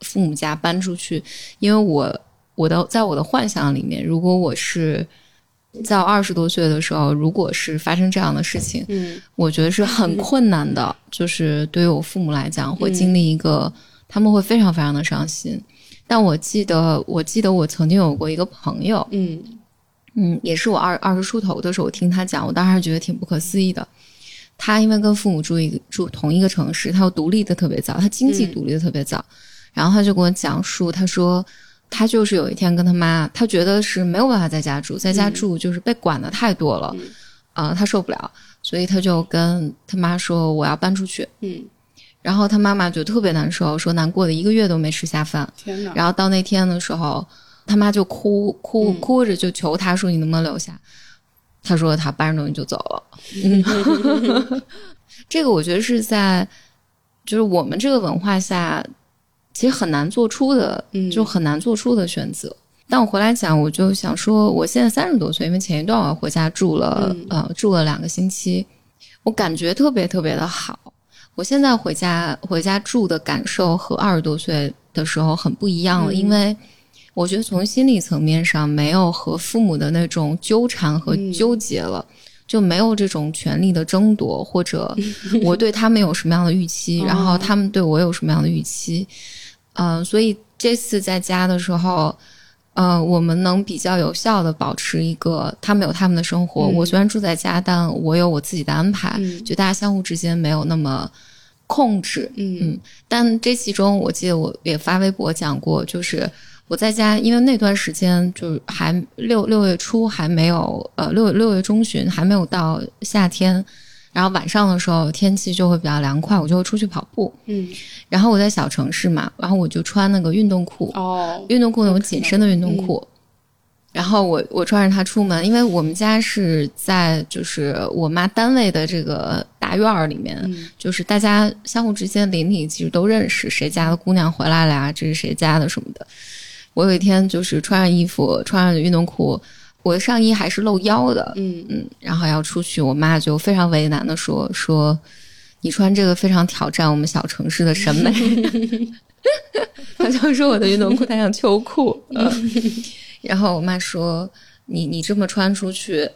Speaker 1: 父母家搬出去，因为我我的在我的幻想里面，如果我是在二十多岁的时候，如果是发生这样的事情，
Speaker 2: 嗯
Speaker 1: 我觉得是很困难的，就是对于我父母来讲，会经历一个，他们会非常非常的伤心。但我记得，我记得我曾经有过一个朋友，
Speaker 2: 嗯
Speaker 1: 嗯，也是我二二十出头的时候，我听他讲，我当时觉得挺不可思议的。他因为跟父母住一个住同一个城市，他又独立的特别早，他经济
Speaker 2: 嗯
Speaker 1: 独立的特别早。然后他就跟我讲述，他说他就是有一天跟他妈，他觉得是没有办法在家住，在家
Speaker 2: 嗯
Speaker 1: 住就是被管的太多了，
Speaker 2: 嗯
Speaker 1: 啊、他受不了，所以他就跟他妈说我要搬出去。
Speaker 2: 嗯，
Speaker 1: 然后他妈妈就特别难受，说难过的一个月都没吃下饭。
Speaker 2: 天哪！
Speaker 1: 然后到那天的时候，他妈就哭哭
Speaker 2: 嗯
Speaker 1: 哭着就求他说：“你能不能留下？”他说他搬着东西就走了。嗯，这个我觉得是在就是我们这个文化下，其实很难做出的，
Speaker 2: 嗯
Speaker 1: 就很难做出的选择。但我回来讲，我就想说，我现在三十多岁，因为前一段我回家住了，
Speaker 2: 嗯
Speaker 1: 呃，住了两个星期，我感觉特别特别的好。我现在回家回家住的感受和二十多岁的时候很不一样了，
Speaker 2: 嗯
Speaker 1: 因为我觉得从心理层面上没有和父母的那种纠缠和
Speaker 2: 嗯
Speaker 1: 纠结了。就没有这种权力的争夺，或者 我对他们有什么样的预期，然后他们对我有什么样的预期，嗯、所以这次在家的时候，呃，我们能比较有效的保持一个他们有他们的生活，
Speaker 2: 嗯。
Speaker 1: 我虽然住在家，但我有我自己的安排，
Speaker 2: 嗯
Speaker 1: 就大家相互之间没有那么控制，
Speaker 2: 嗯
Speaker 1: 但这其中，我记得我也发微博讲过，就是我在家，因为那段时间就是还六六月初还没有，呃六六月中旬还没有到夏天，然后晚上的时候天气就会比较凉快，我就会出去跑步。
Speaker 2: 嗯
Speaker 1: 然后我在小城市嘛，然后我就穿那个运动裤，
Speaker 2: 哦
Speaker 1: 运动裤那种紧身的运动裤。然后我我穿着它出门，因为我们家是在就是我妈单位的这个大院儿里面，
Speaker 2: 嗯
Speaker 1: 就是大家相互之间邻里其实都认识，谁家的姑娘回来了呀，这是谁家的什么的。我有一天就是穿上衣服，穿上运动裤，我的上衣还是露腰的，
Speaker 2: 嗯
Speaker 1: 嗯，然后要出去，我妈就非常为难的说说，你穿这个非常挑战我们小城市的审美。她就说我的运动裤太像秋裤，嗯，然后我妈说你你这么穿出去，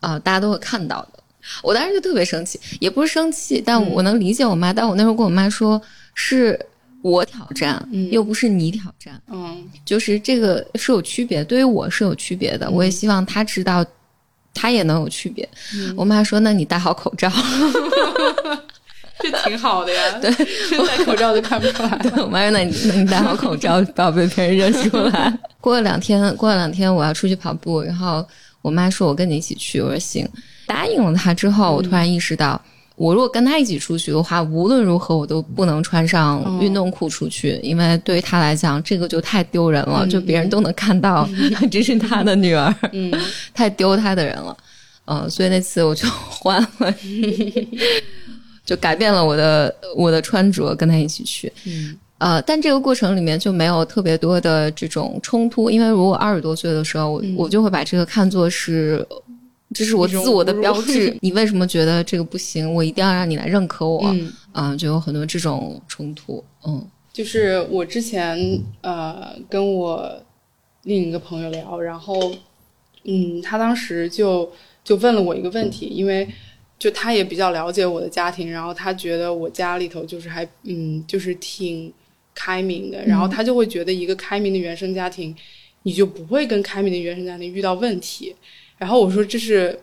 Speaker 1: 啊、大家都会看到的。我当时就特别生气，也不是生气，但我能理解我妈。但我那时候跟我妈说，是我挑战，
Speaker 2: 嗯
Speaker 1: 又不是你挑战，
Speaker 2: 嗯
Speaker 1: 就是这个是有区别，对于我是有区别的。我也希望他知道，他也能有区别。
Speaker 2: 嗯
Speaker 1: 我妈说：“那你戴好口罩。
Speaker 2: 这挺好的呀，对，戴口罩就看不出来。”
Speaker 1: 我妈说：“那你那你戴好口罩，不要被别人认出来。”过了两天，过了两天我要出去跑步，然后我妈说：“我跟你一起去。”我说：“行。”答应了她之后，我突然意识到。我如果跟他一起出去的话，无论如何我都不能穿上运动裤出去，因为对于她来讲，这个就太丢人了，就别人都能看到 这是他的女儿，
Speaker 2: 嗯。
Speaker 1: 太丢他的人了。嗯、所以那次我就换了，就改变了我的我的穿着，跟他一起去。
Speaker 2: 嗯。
Speaker 1: 呃，但这个过程里面就没有特别多的这种冲突，因为如果二十多岁的时候，我、
Speaker 2: 嗯。
Speaker 1: 我就会把这个看作是，这是我自我的标志。你为什么觉得这个不行？我一定要让你来认可我。
Speaker 2: 嗯，
Speaker 1: 嗯、就有很多这种冲突。嗯
Speaker 2: 就是我之前呃跟我另一个朋友聊，然后嗯，他当时就就问了我一个问题，因为就他也比较了解我的家庭，然后他觉得我家里头就是还嗯就是挺开明的，然后他就会觉得一个开明的原生家庭，你就不会跟开明的原生家庭遇到问题。然后我说这是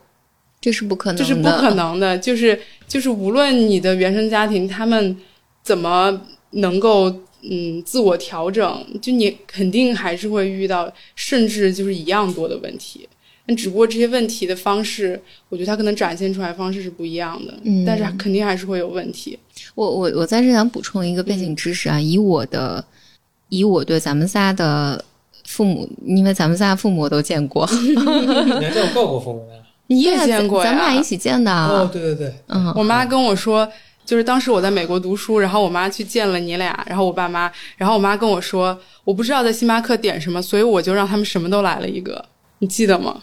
Speaker 1: 这是不可能的，
Speaker 2: 这是不可能的，就是就是无论你的原生家庭他们怎么能够嗯自我调整，就你肯定还是会遇到甚至就是一样多的问题。但只不过这些问题的方式，我觉得它可能展现出来方式是不一样的，
Speaker 1: 嗯
Speaker 2: 但是肯定还是会有问题。
Speaker 1: 我我我在这想补充一个背景知识啊，以我的以我对咱们仨的父母，因为咱们仨父母我都见过，
Speaker 3: 你还见过过父母呀？
Speaker 2: 你也见过呀？
Speaker 1: 咱们俩一起见的。
Speaker 3: 哦，对对对，
Speaker 1: 嗯，
Speaker 2: 我妈跟我说，就是当时我在美国读书，然后我妈去见了你俩，然后我爸妈，然后我妈跟我说，我不知道在星巴克点什么，所以我就让他们什么都来了一个，你记得吗？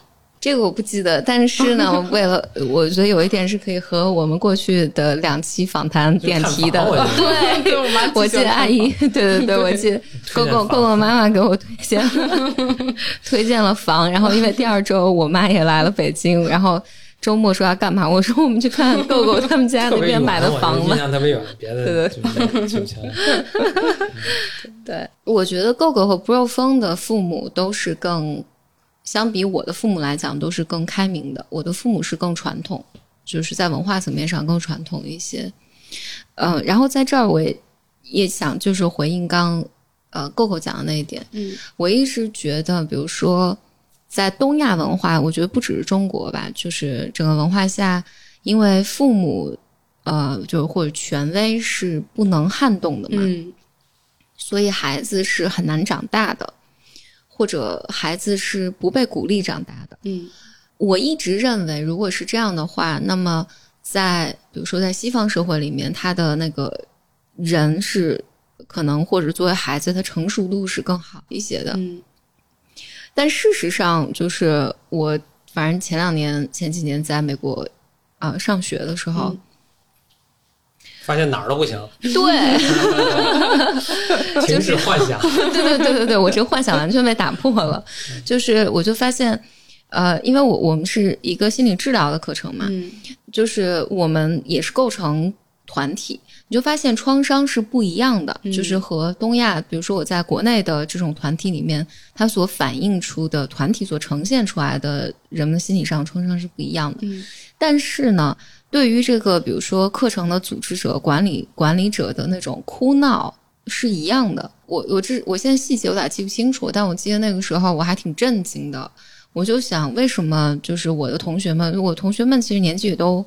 Speaker 1: 这个我不记得，但是呢，为了我觉得有一点是可以和我们过去的两期访谈点题的。对，
Speaker 2: 对我妈
Speaker 1: 我记得阿姨，对对对，我记得
Speaker 3: 推荐房
Speaker 1: 狗狗狗狗妈妈给我推 荐推荐了房，然后因为第二周我妈也来了北京，然后周末说要干嘛，我说我们去看狗狗他们家那边买的房子。
Speaker 3: 印象特别远，别的
Speaker 1: 对
Speaker 3: 就记不清了。
Speaker 1: 对，我觉得 GoGo 和 Bro 风的父母都是更，相比我的父母来讲，都是更开明的。我的父母是更传统，就是在文化层面上更传统一些。嗯、然后在这儿我也也想就是回应刚呃 GoGo 讲的那一点，
Speaker 2: 嗯
Speaker 1: 我一直觉得，比如说在东亚文化，我觉得不只是中国吧，就是整个文化下，因为父母呃，就或者权威是不能撼动的嘛，
Speaker 2: 嗯
Speaker 1: 所以孩子是很难长大的，或者孩子是不被鼓励长大的。
Speaker 2: 嗯
Speaker 1: 我一直认为，如果是这样的话，那么在比如说在西方社会里面，他的那个人是可能或者作为孩子，他成熟度是更好一些的。
Speaker 2: 嗯
Speaker 1: 但事实上，就是我反正前两年、前几年在美国啊、上学的时候，
Speaker 2: 嗯
Speaker 3: 发现哪儿都不行，
Speaker 1: 对，
Speaker 3: 停止幻想。
Speaker 1: 对对对对对，我这个幻想完全被打破了。就是我就发现，呃，因为我我们是一个心理治疗的课程嘛，
Speaker 2: 嗯
Speaker 1: 就是我们也是构成团体，你就发现创伤是不一样的，
Speaker 2: 嗯
Speaker 1: 就是和东亚，比如说我在国内的这种团体里面，它所反映出的团体所呈现出来的人们心理上创伤是不一样的。
Speaker 2: 嗯
Speaker 1: 但是呢，对于这个比如说课程的组织者、管理管理者的那种哭闹是一样的。我我这我现在细节有点记不清楚，但我记得那个时候我还挺震惊的。我就想，为什么就是我的同学们，我同学们其实年纪也都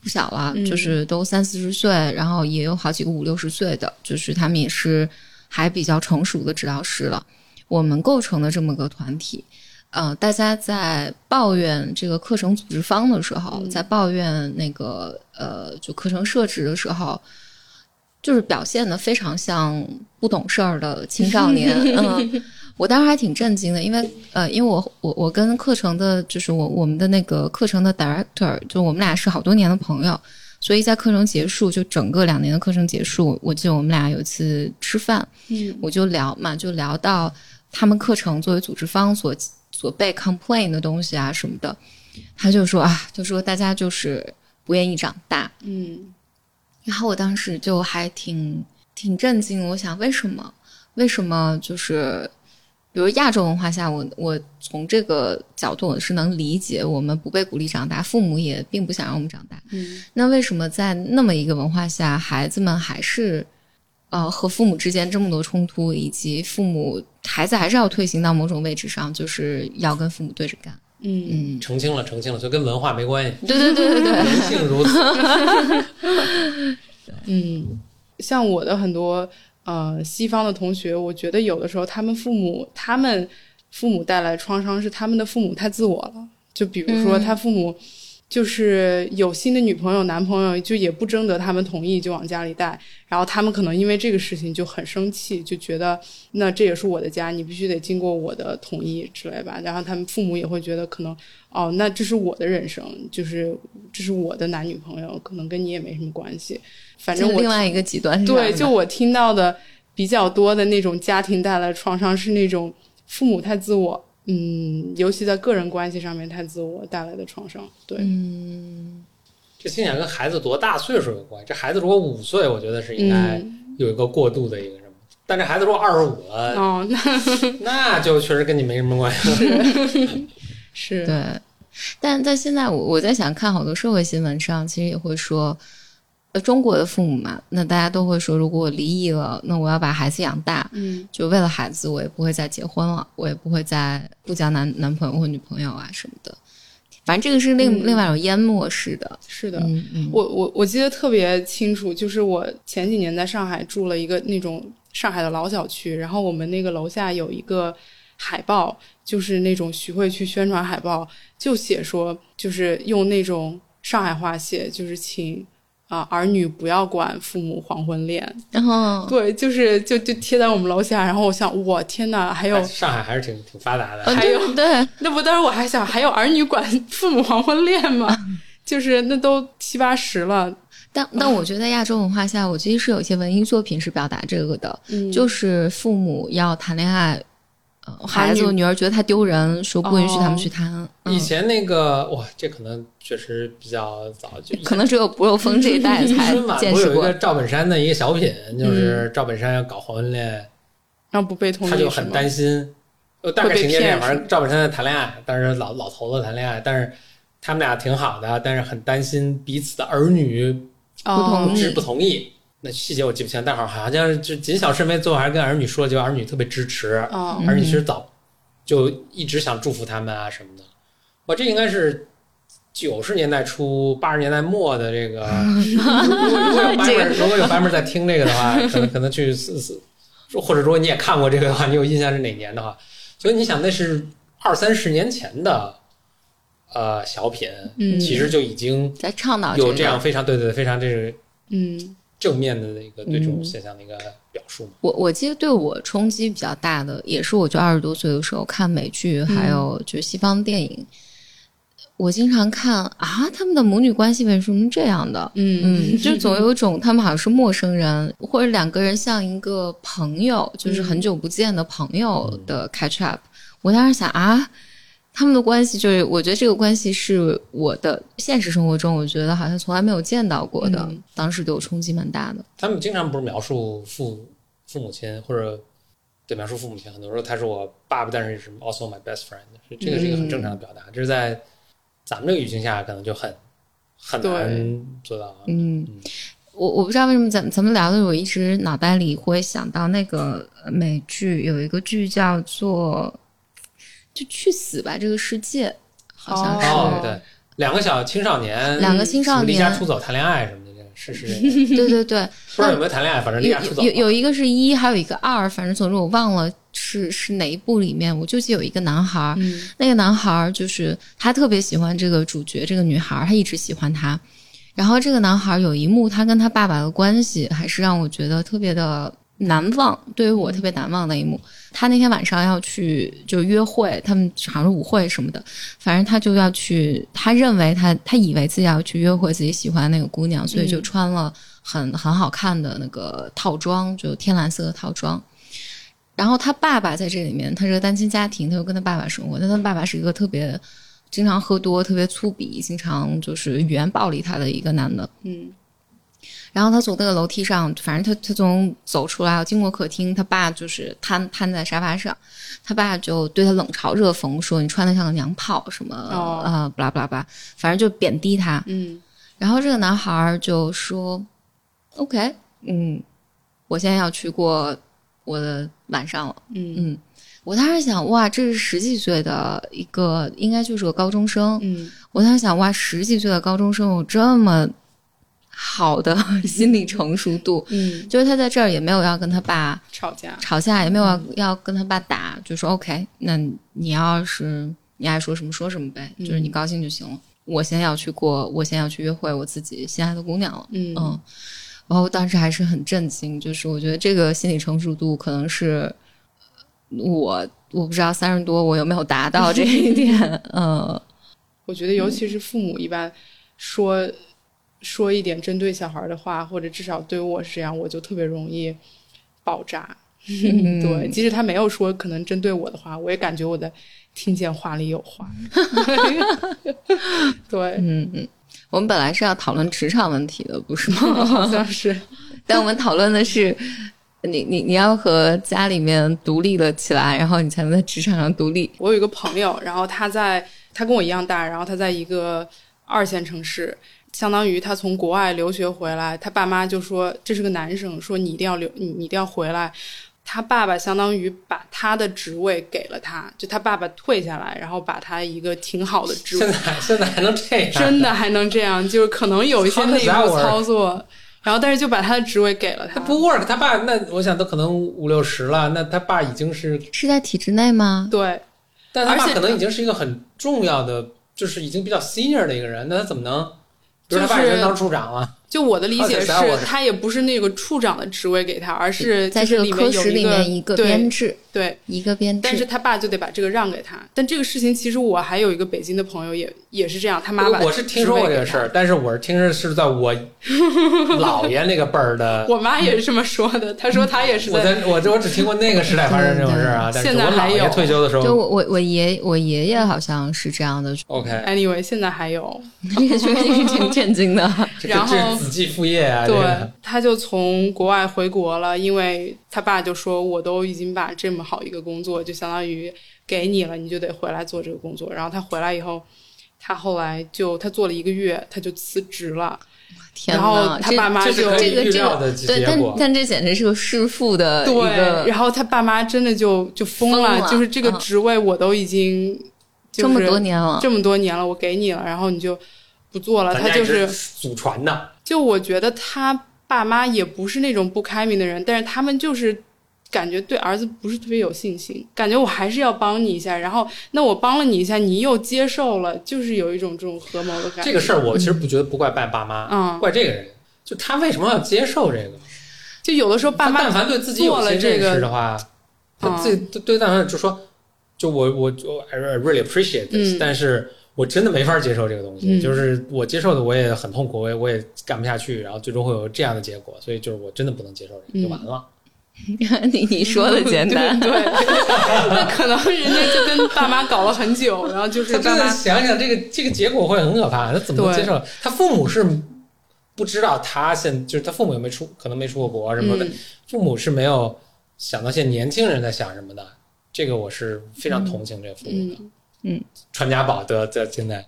Speaker 1: 不小了，
Speaker 2: 嗯
Speaker 1: 就是都三四十岁，然后也有好几个五六十岁的，就是他们也是还比较成熟的治疗师了。我们构成的这么个团体，呃，大家在抱怨这个课程组织方的时候，
Speaker 2: 嗯
Speaker 1: 在抱怨那个呃，就课程设置的时候，就是表现的非常像不懂事儿的青少年。嗯，我当时还挺震惊的，因为呃，因为我我我跟课程的，就是我我们的那个课程的 director，就我们俩是好多年的朋友，所以在课程结束，就整个两年的课程结束，我记得我们俩有一次吃饭，
Speaker 2: 嗯
Speaker 1: 我就聊嘛，就聊到他们课程作为组织方所所被 complain 的东西啊什么的，他就说啊，就说大家就是不愿意长大，
Speaker 2: 嗯
Speaker 1: 然后我当时就还挺挺震惊，我想为什么？为什么就是，比如亚洲文化下，我我从这个角度我是能理解，我们不被鼓励长大，父母也并不想让我们长大。
Speaker 2: 嗯
Speaker 1: 那为什么在那么一个文化下，孩子们还是呃和父母之间这么多冲突，以及父母孩子还是要退行到某种位置上，就是要跟父母对着干？
Speaker 2: 嗯
Speaker 1: 嗯，
Speaker 3: 澄清了，澄清了，所以跟文化没关系，
Speaker 1: 对对对对对，
Speaker 3: 人性如此。
Speaker 2: 嗯，像我的很多呃西方的同学，我觉得有的时候他们父母他们父母带来创伤是他们的父母太自我了，就比如说
Speaker 1: 嗯
Speaker 2: 他父母。就是有新的女朋友、男朋友，就也不征得他们同意就往家里带，然后他们可能因为这个事情就很生气，就觉得那这也是我的家，你必须得经过我的同意之类吧。然后他们父母也会觉得可能哦，那这是我的人生，就是这是我的男女朋友，可能跟你也没什么关系。反正我
Speaker 1: 另外一个极端是
Speaker 2: 对，就我听到的比较多的那种家庭带来的创伤是那种父母太自我，嗯，尤其在个人关系上面太自我带来的创伤。对，
Speaker 1: 嗯
Speaker 3: 这心想跟孩子多大岁数有关。这孩子如果五岁，我觉得是应该
Speaker 2: 嗯，
Speaker 3: 有一个过渡的一个什么。但这孩子如果二十五了，
Speaker 2: 哦，那
Speaker 3: 那就确实跟你没什么关系了。
Speaker 2: 是，
Speaker 1: 对，但但现在我我在想看好多社会新闻上，其实也会说，呃，中国的父母嘛，那大家都会说，如果我离异了，那我要把孩子养大，
Speaker 2: 嗯
Speaker 1: 就为了孩子，我也不会再结婚了，我也不会再不交男男朋友或女朋友啊什么的。反正这个是另、
Speaker 2: 嗯
Speaker 1: 另外一种淹没式的，
Speaker 2: 是的。
Speaker 1: 嗯嗯，
Speaker 2: 我我我记得特别清楚，就是我前几年在上海住了一个那种上海的老小区，然后我们那个楼下有一个海报，就是那种徐汇区宣传海报，就写说，就是用那种上海话写，就是请啊、儿女不要管父母黄昏恋，
Speaker 1: 然后
Speaker 2: 对，就是就就贴在我们楼下，然后我想，我天呐，还有。
Speaker 3: 上海还是挺挺发达的。
Speaker 1: 呃
Speaker 2: 还有
Speaker 1: 对对，
Speaker 2: 那不，当时我还想，还有儿女管父母黄昏恋吗？就是那都七八十了，
Speaker 1: 但但我觉得在亚洲文化下，我其实是有一些文艺作品是表达这个的，
Speaker 2: 嗯
Speaker 1: 就是父母要谈恋爱，呃，孩子
Speaker 2: 女
Speaker 1: 女儿觉得他丢人，说不允许他们
Speaker 2: 哦
Speaker 1: 去谈。嗯
Speaker 3: 以前那个哇，这可能确实比较早，就
Speaker 1: 可能只有不肉风这一代 才见识过
Speaker 3: 有一个。赵本山的一个小品，就是赵本山要搞黄昏恋，
Speaker 2: 然后不被同意，
Speaker 3: 他就很担心。呃，大概情节这样，反正赵本山在谈恋爱，但是老老头子谈恋爱，但是他们俩挺好的，但是很担心彼此的儿女
Speaker 2: 不
Speaker 1: 同意
Speaker 3: 是不同意。那细节我记不清，但好好像是就谨小慎微，最后还是跟儿女说，就儿女特别支持，儿女其实早就一直想祝福他们啊什么的。哇，这应该是九十年代初、八十年代末的这个。如果有白妹儿，如果有白妹儿在听这个的话，可能可能去试试，或者如果你也看过这个的话，你有印象是哪年的话，所以你想那是二三十年前的呃小品，
Speaker 2: 嗯
Speaker 3: 其实就已经
Speaker 1: 在倡导
Speaker 3: 有
Speaker 1: 这
Speaker 3: 样非常对对对非常这个
Speaker 2: 嗯
Speaker 3: 正面的那个对这种
Speaker 1: 嗯
Speaker 3: 现象的一个表述嘛。
Speaker 1: 我我记得对我冲击比较大的，也是我就二十多岁的时候看美剧，还有就是西方电影，我经常看啊，他们的母女关系为什么这样的？
Speaker 2: 嗯
Speaker 1: 嗯，就总有一种他们好像是陌生人，或者两个人像一个朋友，就是很久不见的朋友的 catch up。我当时想啊，他们的关系就是，我觉得这个关系是我的现实生活中，我觉得好像从来没有见到过的，
Speaker 2: 嗯
Speaker 1: 当时对我冲击蛮大的。
Speaker 3: 他们经常不是描述父父母亲或者对描述父母亲，很多时候他是我爸爸，但是是 also my best friend，是这个是一个很正常的表达。这是在咱们这个语境下可能就很很难做到啊。
Speaker 1: 嗯，我我不知道为什么咱咱们聊的，我一直脑袋里会想到那个呃美剧，有一个剧叫做就去死吧这个世界，好像是。
Speaker 3: 哦，对，两个小青少年，
Speaker 1: 两个青少
Speaker 3: 年离家出走谈恋爱什么的，这个是是，
Speaker 1: 对对对，
Speaker 3: 不知道有没有谈恋爱，反正离家出走
Speaker 1: 有有一个是一，还有一个二，反正总之我忘了是是哪一部里面，我就记得有一个男孩那个男孩儿就是他特别喜欢这个主角，这个女孩儿，他一直喜欢她。然后这个男孩儿有一幕，他跟他爸爸的关系还是让我觉得特别的难忘，对于我特别难忘的一幕。他那天晚上要去就约会，他们好像是舞会什么的，反正他就要去，他认为他他以为自己要去约会自己喜欢的那个姑娘，所以就穿了很很好看的那个套装，就天蓝色的套装。然后他爸爸在这里面，他是个单亲家庭，他就跟他爸爸生活，但他爸爸是一个特别经常喝多、特别粗鄙、经常就是语言暴力他的一个男的。
Speaker 2: 嗯
Speaker 1: 然后他从那个楼梯上，反正他他从走出来，经过客厅，他爸就是瘫瘫在沙发上，他爸就对他冷嘲热讽说：“你穿的像个娘炮，什么、
Speaker 2: 哦
Speaker 1: 呃，巴拉巴拉巴拉，反正就贬低他。”
Speaker 2: 嗯
Speaker 1: 然后这个男孩就说：“OK，嗯，我现在要去过我的晚上了。”
Speaker 2: 嗯
Speaker 1: 嗯，我当时想，哇，这是十几岁的一个，应该就是个高中生。
Speaker 2: 嗯
Speaker 1: 我当时想，哇，十几岁的高中生有这么好的心理成熟度，
Speaker 2: 嗯，
Speaker 1: 就是他在这儿也没有要跟他爸
Speaker 2: 吵架，
Speaker 1: 吵架，也没有要要跟他爸打，就说 OK，那你要是你爱说什么说什么呗，就是你高兴就行了。我现在要去过，我先要去约会我自己心爱的姑娘了。
Speaker 2: 嗯。
Speaker 1: 嗯，然后当时还是很震惊，就是我觉得这个心理成熟度可能是我我不知道三十多我有没有达到这一点，嗯。
Speaker 2: 我觉得尤其是父母一般说说一点针对小孩的话，或者至少对我是这样，我就特别容易爆炸。
Speaker 1: 嗯
Speaker 2: 对，即使他没有说可能针对我的话，我也感觉我的听见话里有话。对，
Speaker 1: 嗯嗯。我们本来是要讨论职场问题的，不是吗？
Speaker 2: 好像是。
Speaker 1: 但我们讨论的是，你你你要和家里面独立了起来，然后你才能在职场上独立。
Speaker 2: 我有一个朋友，然后他在他跟我一样大，然后他在一个二线城市，相当于他从国外留学回来，他爸妈就说这是个男生，说你一定要留，你你一定要回来。他爸爸相当于把他的职位给了他，就他爸爸退下来，然后把他一个挺好的职位
Speaker 3: 现，在现在还能这样？
Speaker 2: 真的还能这样，就是可能有一些内部操作，然后但是就把他的职位给了他。
Speaker 3: 他不 work，他爸那我想都可能五六十了，那他爸已经是，
Speaker 1: 是在体制内吗？
Speaker 2: 对，
Speaker 3: 但他爸可能已经是一个很重要的，就是已经比较 senior 的一个人，那他怎么能？比如他爸已经当处长了，
Speaker 2: 就我的理解是他也不是那个处长的职位给他，而是
Speaker 1: 在这个
Speaker 2: 就是里面有
Speaker 1: 科室里面一个
Speaker 2: 对
Speaker 1: 编制，
Speaker 2: 对，
Speaker 1: 一个编制。
Speaker 2: 但是他爸就得把这个让给他。但这个事情其实我还有一个北京的朋友也也是这样，他妈把
Speaker 3: 我是听说过这个事儿，但是我是听着是在我 姥爷那个辈儿的。
Speaker 2: 我妈也是这么说的，她说她也是
Speaker 3: 我在我我只听过那个时代发生这种事儿啊，但是
Speaker 2: 现在
Speaker 3: 我姥爷
Speaker 2: 还有
Speaker 3: 退休的时候
Speaker 1: 就我我我爷我爷爷好像是这样的
Speaker 2: ，，OK，anyway，现在还有，
Speaker 1: 这 个确实是挺震惊的。
Speaker 2: 然后
Speaker 3: 子继父业啊，
Speaker 2: 对，他就从国外回国了，因为他爸就说我都已经把这么好一个工作，就相当于给你了，你就得回来做这个工作。然后他回来以后，他后来就他做了一个月，他就辞职了。
Speaker 1: 天
Speaker 2: 然后他爸妈就
Speaker 1: 这个这个
Speaker 3: 料的结
Speaker 1: 对，但。但这简直是个弑父的
Speaker 2: 对，然后他爸妈真的就就疯
Speaker 1: 疯了
Speaker 2: 就是这个
Speaker 1: 嗯
Speaker 2: 职位我都已经、就是、
Speaker 1: 这么多年了。
Speaker 2: 这么多年了，我给你了，然后你就不做了。他就是
Speaker 3: 祖传的，
Speaker 2: 就我觉得他爸妈也不是那种不开明的人，但是他们就是感觉对儿子不是特别有信心，感觉我还是要帮你一下，然后那我帮了你一下，你又接受了，就是有一种这种合谋的感觉。
Speaker 3: 这个事儿我其实不觉得不怪爸爸妈，
Speaker 2: 嗯，
Speaker 3: 怪这个人，就他为什么要接受这个？
Speaker 2: 就有的时候爸妈
Speaker 3: 但凡对自己有
Speaker 2: 做了
Speaker 3: 些认
Speaker 2: 这个
Speaker 3: 识的话，他自己对对但凡就说，就我我我 I really appreciate this，、
Speaker 2: 嗯
Speaker 3: 但是我真的没法接受这个东西，
Speaker 2: 嗯
Speaker 3: 就是我接受的我也很痛苦，我也我也干不下去，然后最终会有这样的结果，所以就是我真的不能接受这个，就完了。
Speaker 1: 你你说的简单，
Speaker 2: 对，对 那可能人家就跟爸妈搞了很久，然后就是
Speaker 3: 他真的
Speaker 2: 爸妈
Speaker 3: 想想这个这个结果会很可怕，他怎么能接受？他父母是不知道他现就是他父母也没出可能没出过国什么的，
Speaker 2: 嗯
Speaker 3: 父母是没有想到现在年轻人在想什么的，这个我是非常同情这个父母的。
Speaker 2: 嗯，
Speaker 3: 传家宝的在现在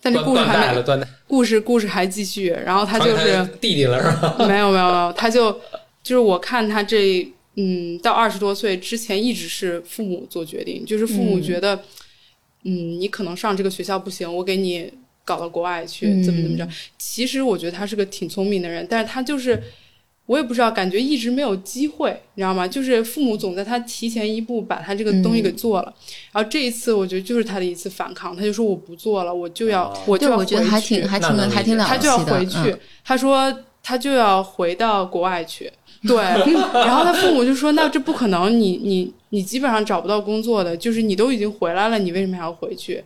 Speaker 2: 但这故事还没
Speaker 3: 断代了，断代，
Speaker 2: 故事故事还继续，然后他就是
Speaker 3: 弟弟了是吧？
Speaker 2: 没有没有没有，他就就是我看他这嗯到二十多岁之前一直是父母做决定，就是父母
Speaker 1: 嗯
Speaker 2: 觉得嗯你可能上这个学校不行，我给你搞到国外去，
Speaker 1: 嗯
Speaker 2: 怎么怎么着。其实我觉得他是个挺聪明的人，但是他就是。我也不知道，感觉一直没有机会，你知道吗？就是父母总在他提前一步把他这个东西给做了，然后这一次我觉得就是他的一次反抗，他就说我不做了，我就要、
Speaker 3: 哦，
Speaker 2: 我就要
Speaker 1: 我觉得还
Speaker 2: 回去
Speaker 1: 挺还挺还挺了
Speaker 2: 他就要回去，
Speaker 1: 嗯
Speaker 2: 他说他就要回到国外去。对，然后他父母就说：“那这不可能，你你你基本上找不到工作的，就是你都已经回来了，你为什么还要回去？”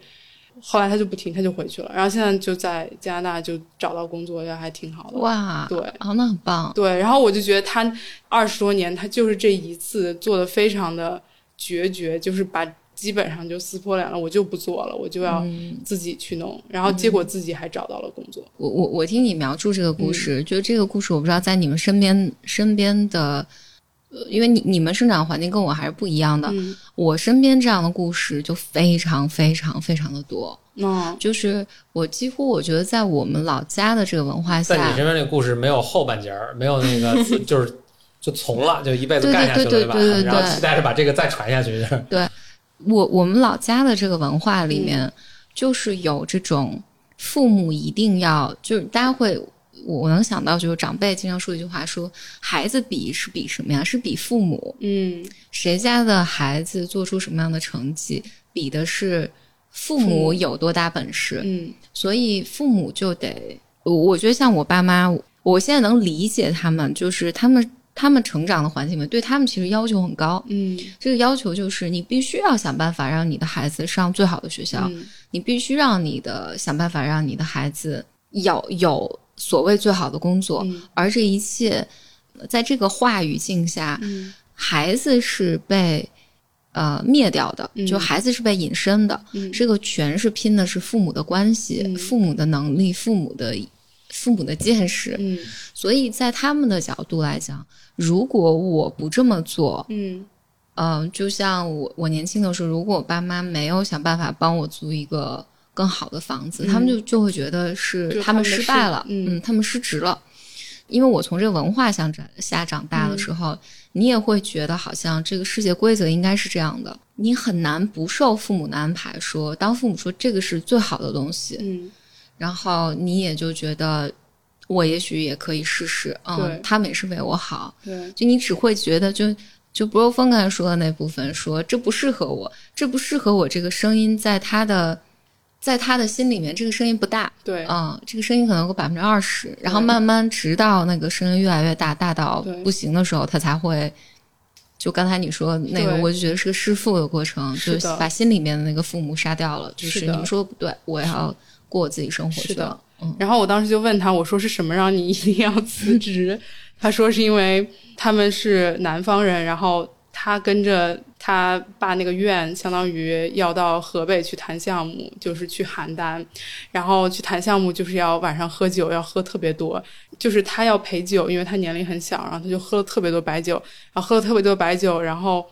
Speaker 2: 后来他就不听，他就回去了，然后现在就在加拿大就找到工作，也还挺好的。
Speaker 1: 哇，
Speaker 2: 对。
Speaker 1: 哦，那很棒，
Speaker 2: 对，然后我就觉得他二十多年，他就是这一次做的非常的决绝，就是把基本上就撕破脸了，我就不做了，我就要
Speaker 1: 嗯。
Speaker 2: 自己去弄，然后结果自己还找到了工作。
Speaker 1: 我我我听你描述这个故
Speaker 2: 嗯。
Speaker 1: 事，就这个故事，我不知道在你们身边身边的，呃，因为你你们生长环境跟我还是不一样的，
Speaker 2: 嗯，
Speaker 1: 我身边这样的故事就非常非常非常的多，
Speaker 2: 嗯，
Speaker 1: 就是我几乎我觉得在我们老家的这个文化下
Speaker 3: 在你身，边这个故事没有后半截儿，没有那个 就是就从了，就一辈子
Speaker 1: 对对
Speaker 3: 干下去了，吧？
Speaker 1: 对对对对
Speaker 3: 然后
Speaker 1: 对
Speaker 3: 期待着把这个再传下去。
Speaker 1: 对我我们老家的这个文化里面，
Speaker 2: 嗯
Speaker 1: 就是有这种父母一定要，就是大家会，我能想到就是长辈经常说一句话说，孩子比是比什么呀？是比父母，
Speaker 2: 嗯，
Speaker 1: 谁家的孩子做出什么样的成绩，比的是父
Speaker 2: 父母
Speaker 1: 母有多大本事。
Speaker 2: 嗯，
Speaker 1: 所以父母就得，我我觉得像我爸妈，我现在能理解他们，就是他们他们成长的环境里面，对他们其实要求很高。
Speaker 2: 嗯，
Speaker 1: 这个要求就是你必须要想办法让你的孩子上最好的学校，
Speaker 2: 嗯
Speaker 1: 你必须让你的想办法让你的孩子有有所谓最好的工作，
Speaker 2: 嗯。
Speaker 1: 而这一切在这个话语境下，
Speaker 2: 嗯。
Speaker 1: 孩子是被呃灭掉的，
Speaker 2: 嗯。
Speaker 1: 就孩子是被隐身的，
Speaker 2: 嗯。
Speaker 1: 这个全是拼的是父母的关系、
Speaker 2: 嗯。
Speaker 1: 父母的能力、父母的父母的见识，
Speaker 2: 嗯。
Speaker 1: 所以在他们的角度来讲，如果我不这么做，
Speaker 2: 嗯。
Speaker 1: 嗯、就像我我年轻的时候，如果我爸妈没有想办法帮我租一个更好的房子，
Speaker 2: 嗯。
Speaker 1: 他们就就会觉得是他们失败了，
Speaker 2: 失嗯
Speaker 1: 他们失职了。因为我从这个文化下长下长大的时候，
Speaker 2: 嗯
Speaker 1: 你也会觉得好像这个世界规则应该是这样的，你很难不受父母的安排说，当父母说这个是最好的东西，
Speaker 2: 嗯。
Speaker 1: 然后你也就觉得我也许也可以试试，嗯，他们也是为我好，
Speaker 2: 对，
Speaker 1: 就你只会觉得就就不若峰刚才说的那部分说这不适合我，这不适合我这个声音在他的在他的心里面这个声音不大，
Speaker 2: 对，
Speaker 1: 嗯，这个声音可能有百分之二十，然后慢慢直到那个声音越来越大，大到不行的时候，他才会。就刚才你说那个，我就觉得是个弑父的过程，就是把心里面的那个父母杀掉了。就是你们说的不对，我要过我自己生活去了。嗯，
Speaker 2: 然后我当时就问他，我说是什么让你一定要辞职？他说是因为他们是南方人，然后他跟着他爸那个院，相当于要到河北去谈项目，就是去邯郸，然后去谈项目就是要晚上喝酒，要喝特别多，就是他要陪酒，因为他年龄很小，然后他就喝了特别多白酒，然后喝了特别多白酒，然后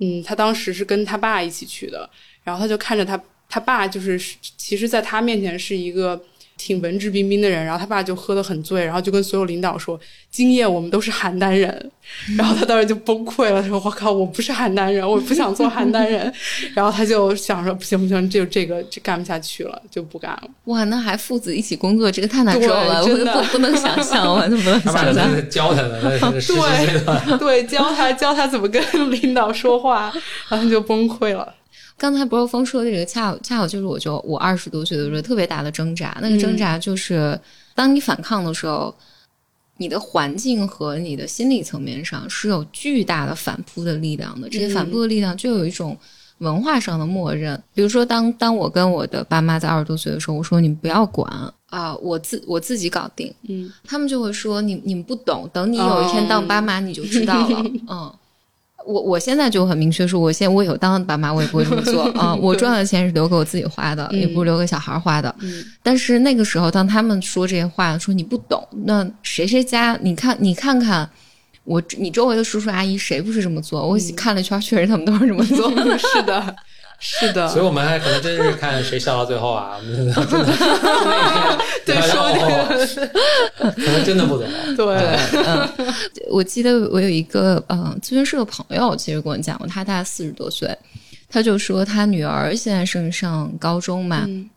Speaker 2: 嗯，他当时是跟他爸一起去的，然后他就看着他他爸就是其实在他面前是一个。挺文质彬彬的人，然后他爸就喝得很醉，然后就跟所有领导说：“今夜我们都是邯郸人。”然后他当时就崩溃了，说：“我靠，我不是邯郸人，我不想做邯郸人。”然后他就想说：“不行不行，就这个就干不下去了，就不干了。
Speaker 1: 哇，那还父子一起工作，这个太难受了，我
Speaker 2: 对真的
Speaker 1: 不不能想象，我都不能
Speaker 3: 他爸
Speaker 1: 想象。
Speaker 3: 是教他的，那是 实习阶段。
Speaker 2: 对，教他教他怎么跟领导说话，然后他就崩溃了。
Speaker 1: 刚才博若峰说的这个，恰好恰好就是我就我二十多岁的时候特别大的挣扎，那个挣扎就是、当你反抗的时候，你的环境和你的心理层面上是有巨大的反扑的力量的。这些反扑的力量就有一种文化上的默认，比如说当当我跟我的爸妈在二十多岁的时候，我说你们不要管啊、我自我自己搞定，
Speaker 2: 嗯，
Speaker 1: 他们就会说你你们不懂，等你有一天当爸妈你就知道了。嗯，我我现在就很明确说，我现在我以后当爸妈我也不会这么做 啊、我赚的钱是留给我自己花的，
Speaker 2: 嗯
Speaker 1: 也不是留给小孩花的。
Speaker 2: 嗯
Speaker 1: 但是那个时候，当他们说这些话，说你不懂，那谁谁家，你看你看看。我你周围的叔叔阿姨谁不是这么做？我看了一圈，确实他们都是这么做。
Speaker 2: 是的，是的，
Speaker 3: 所以我们还可能真是看谁笑到最后啊！我们真的 真的那
Speaker 2: 对
Speaker 3: 天，
Speaker 2: 说
Speaker 3: 哦可能真的不懂。
Speaker 2: 对，
Speaker 1: 嗯，我记得我有一个嗯咨询师的朋友，其实跟我讲过，他大概四十多岁，他就说他女儿现在正上高中嘛，
Speaker 2: 嗯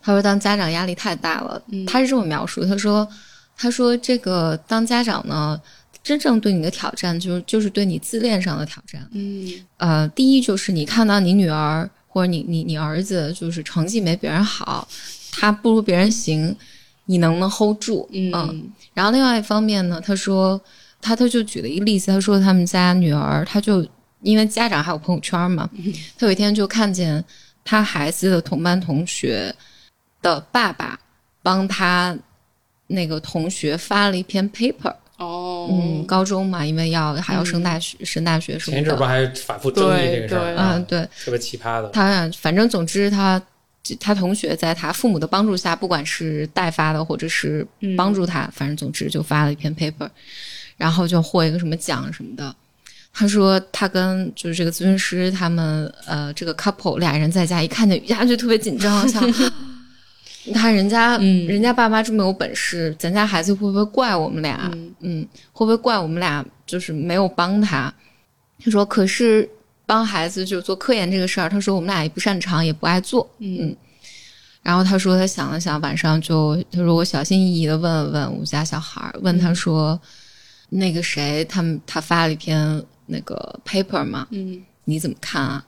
Speaker 1: 他说当家长压力太大了，
Speaker 2: 嗯
Speaker 1: 他是这么描述，他说他说这个当家长呢，真正对你的挑战就是就是对你自恋上的挑战，
Speaker 2: 嗯。
Speaker 1: 呃，第一就是你看到你女儿或者你你你儿子就是成绩没别人好，他不如别人行，你能不能 hold 住？
Speaker 2: 嗯。
Speaker 1: 然后另外一方面呢，他说他他就举了一个例子，他说他们家女儿，他就因为家长还有朋友圈嘛，他有一天就看见他孩子的同班同学的爸爸帮他那个同学发了一篇 paper，
Speaker 2: 哦，
Speaker 1: 嗯，高中嘛，因为要还要升大学，升大学什么的
Speaker 3: 前一阵不，还反复争议这个事儿。
Speaker 2: 对
Speaker 3: 啊
Speaker 1: 嗯，对，
Speaker 3: 特别奇葩的。
Speaker 1: 他反正总之他他同学在他父母的帮助下，不管是代发的或者是帮助他，反正总之就发了一篇 paper，然后就获一个什么奖什么的。他说他跟就是这个咨询师他们呃这个 couple 俩人在家一看见瑜伽就特别紧张，想你看人家、
Speaker 2: 嗯
Speaker 1: 人家爸妈这么有本事，咱家孩子会不会怪我们俩？
Speaker 2: 嗯
Speaker 1: 嗯，会不会怪我们俩就是没有帮他？他说可是帮孩子就做科研这个事儿，他说我们俩也不擅长，也不爱做。
Speaker 2: 嗯
Speaker 1: 然后他说他想了想，晚上就他说我小心翼翼的问了问我们家小孩，问他说、那个谁他们他发了一篇那个 paper 嘛，
Speaker 2: 嗯
Speaker 1: 你怎么看啊？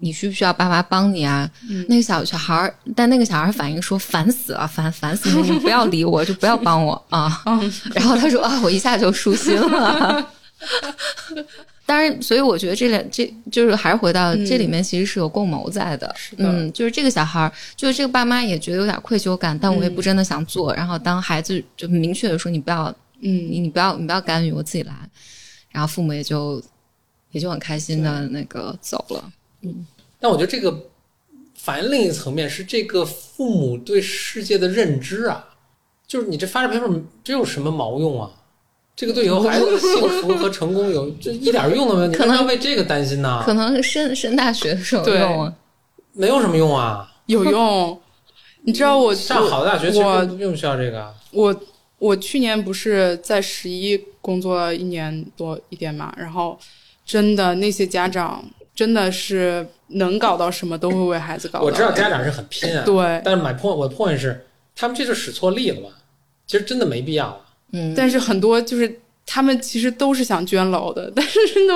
Speaker 1: 你需不需要爸妈帮你啊？
Speaker 2: 嗯
Speaker 1: 那个小小孩儿，但那个小孩儿反应说烦死了，烦烦死了，你不要理我，就不要帮我 啊。
Speaker 2: 嗯
Speaker 1: 然后他说啊，我一下就舒心了。当然，所以我觉得这两这就是还是回到、
Speaker 2: 嗯
Speaker 1: 这里面，其实是有共谋在的嗯，就是这个小孩儿，就是这个爸妈也觉得有点愧疚感，但我也不真的想做。然后当孩子就明确的说你不要，
Speaker 2: 嗯
Speaker 1: 你不要你不要干预，我自己来。然后父母也就也就很开心的那个走了。
Speaker 3: 但我觉得这个反映另一层面是这个父母对世界的认知啊，就是你这发这 paper 这有什么毛用啊？这个对以后孩子的幸福和成功有这一点用都没有，你
Speaker 1: 可能
Speaker 3: 要为这个担心呢？
Speaker 1: 可能升升大学的时候
Speaker 2: 对
Speaker 1: 用啊，
Speaker 3: 没有什么用啊！
Speaker 2: 有用。你知道我
Speaker 3: 上好的大学其实
Speaker 2: 我
Speaker 3: 并并不需要这个啊。
Speaker 2: 我我去年不是在十一工作了一年多一点嘛，然后真的那些家长真的是能搞到什么都会为孩子搞。
Speaker 3: 我知道家长是很拼啊，
Speaker 2: 对，
Speaker 3: 但是 my point 我的 point 是，他们这就使错力了嘛。其实真的没必要啊。
Speaker 1: 嗯，
Speaker 2: 但是很多就是他们其实都是想捐楼的，但是呢，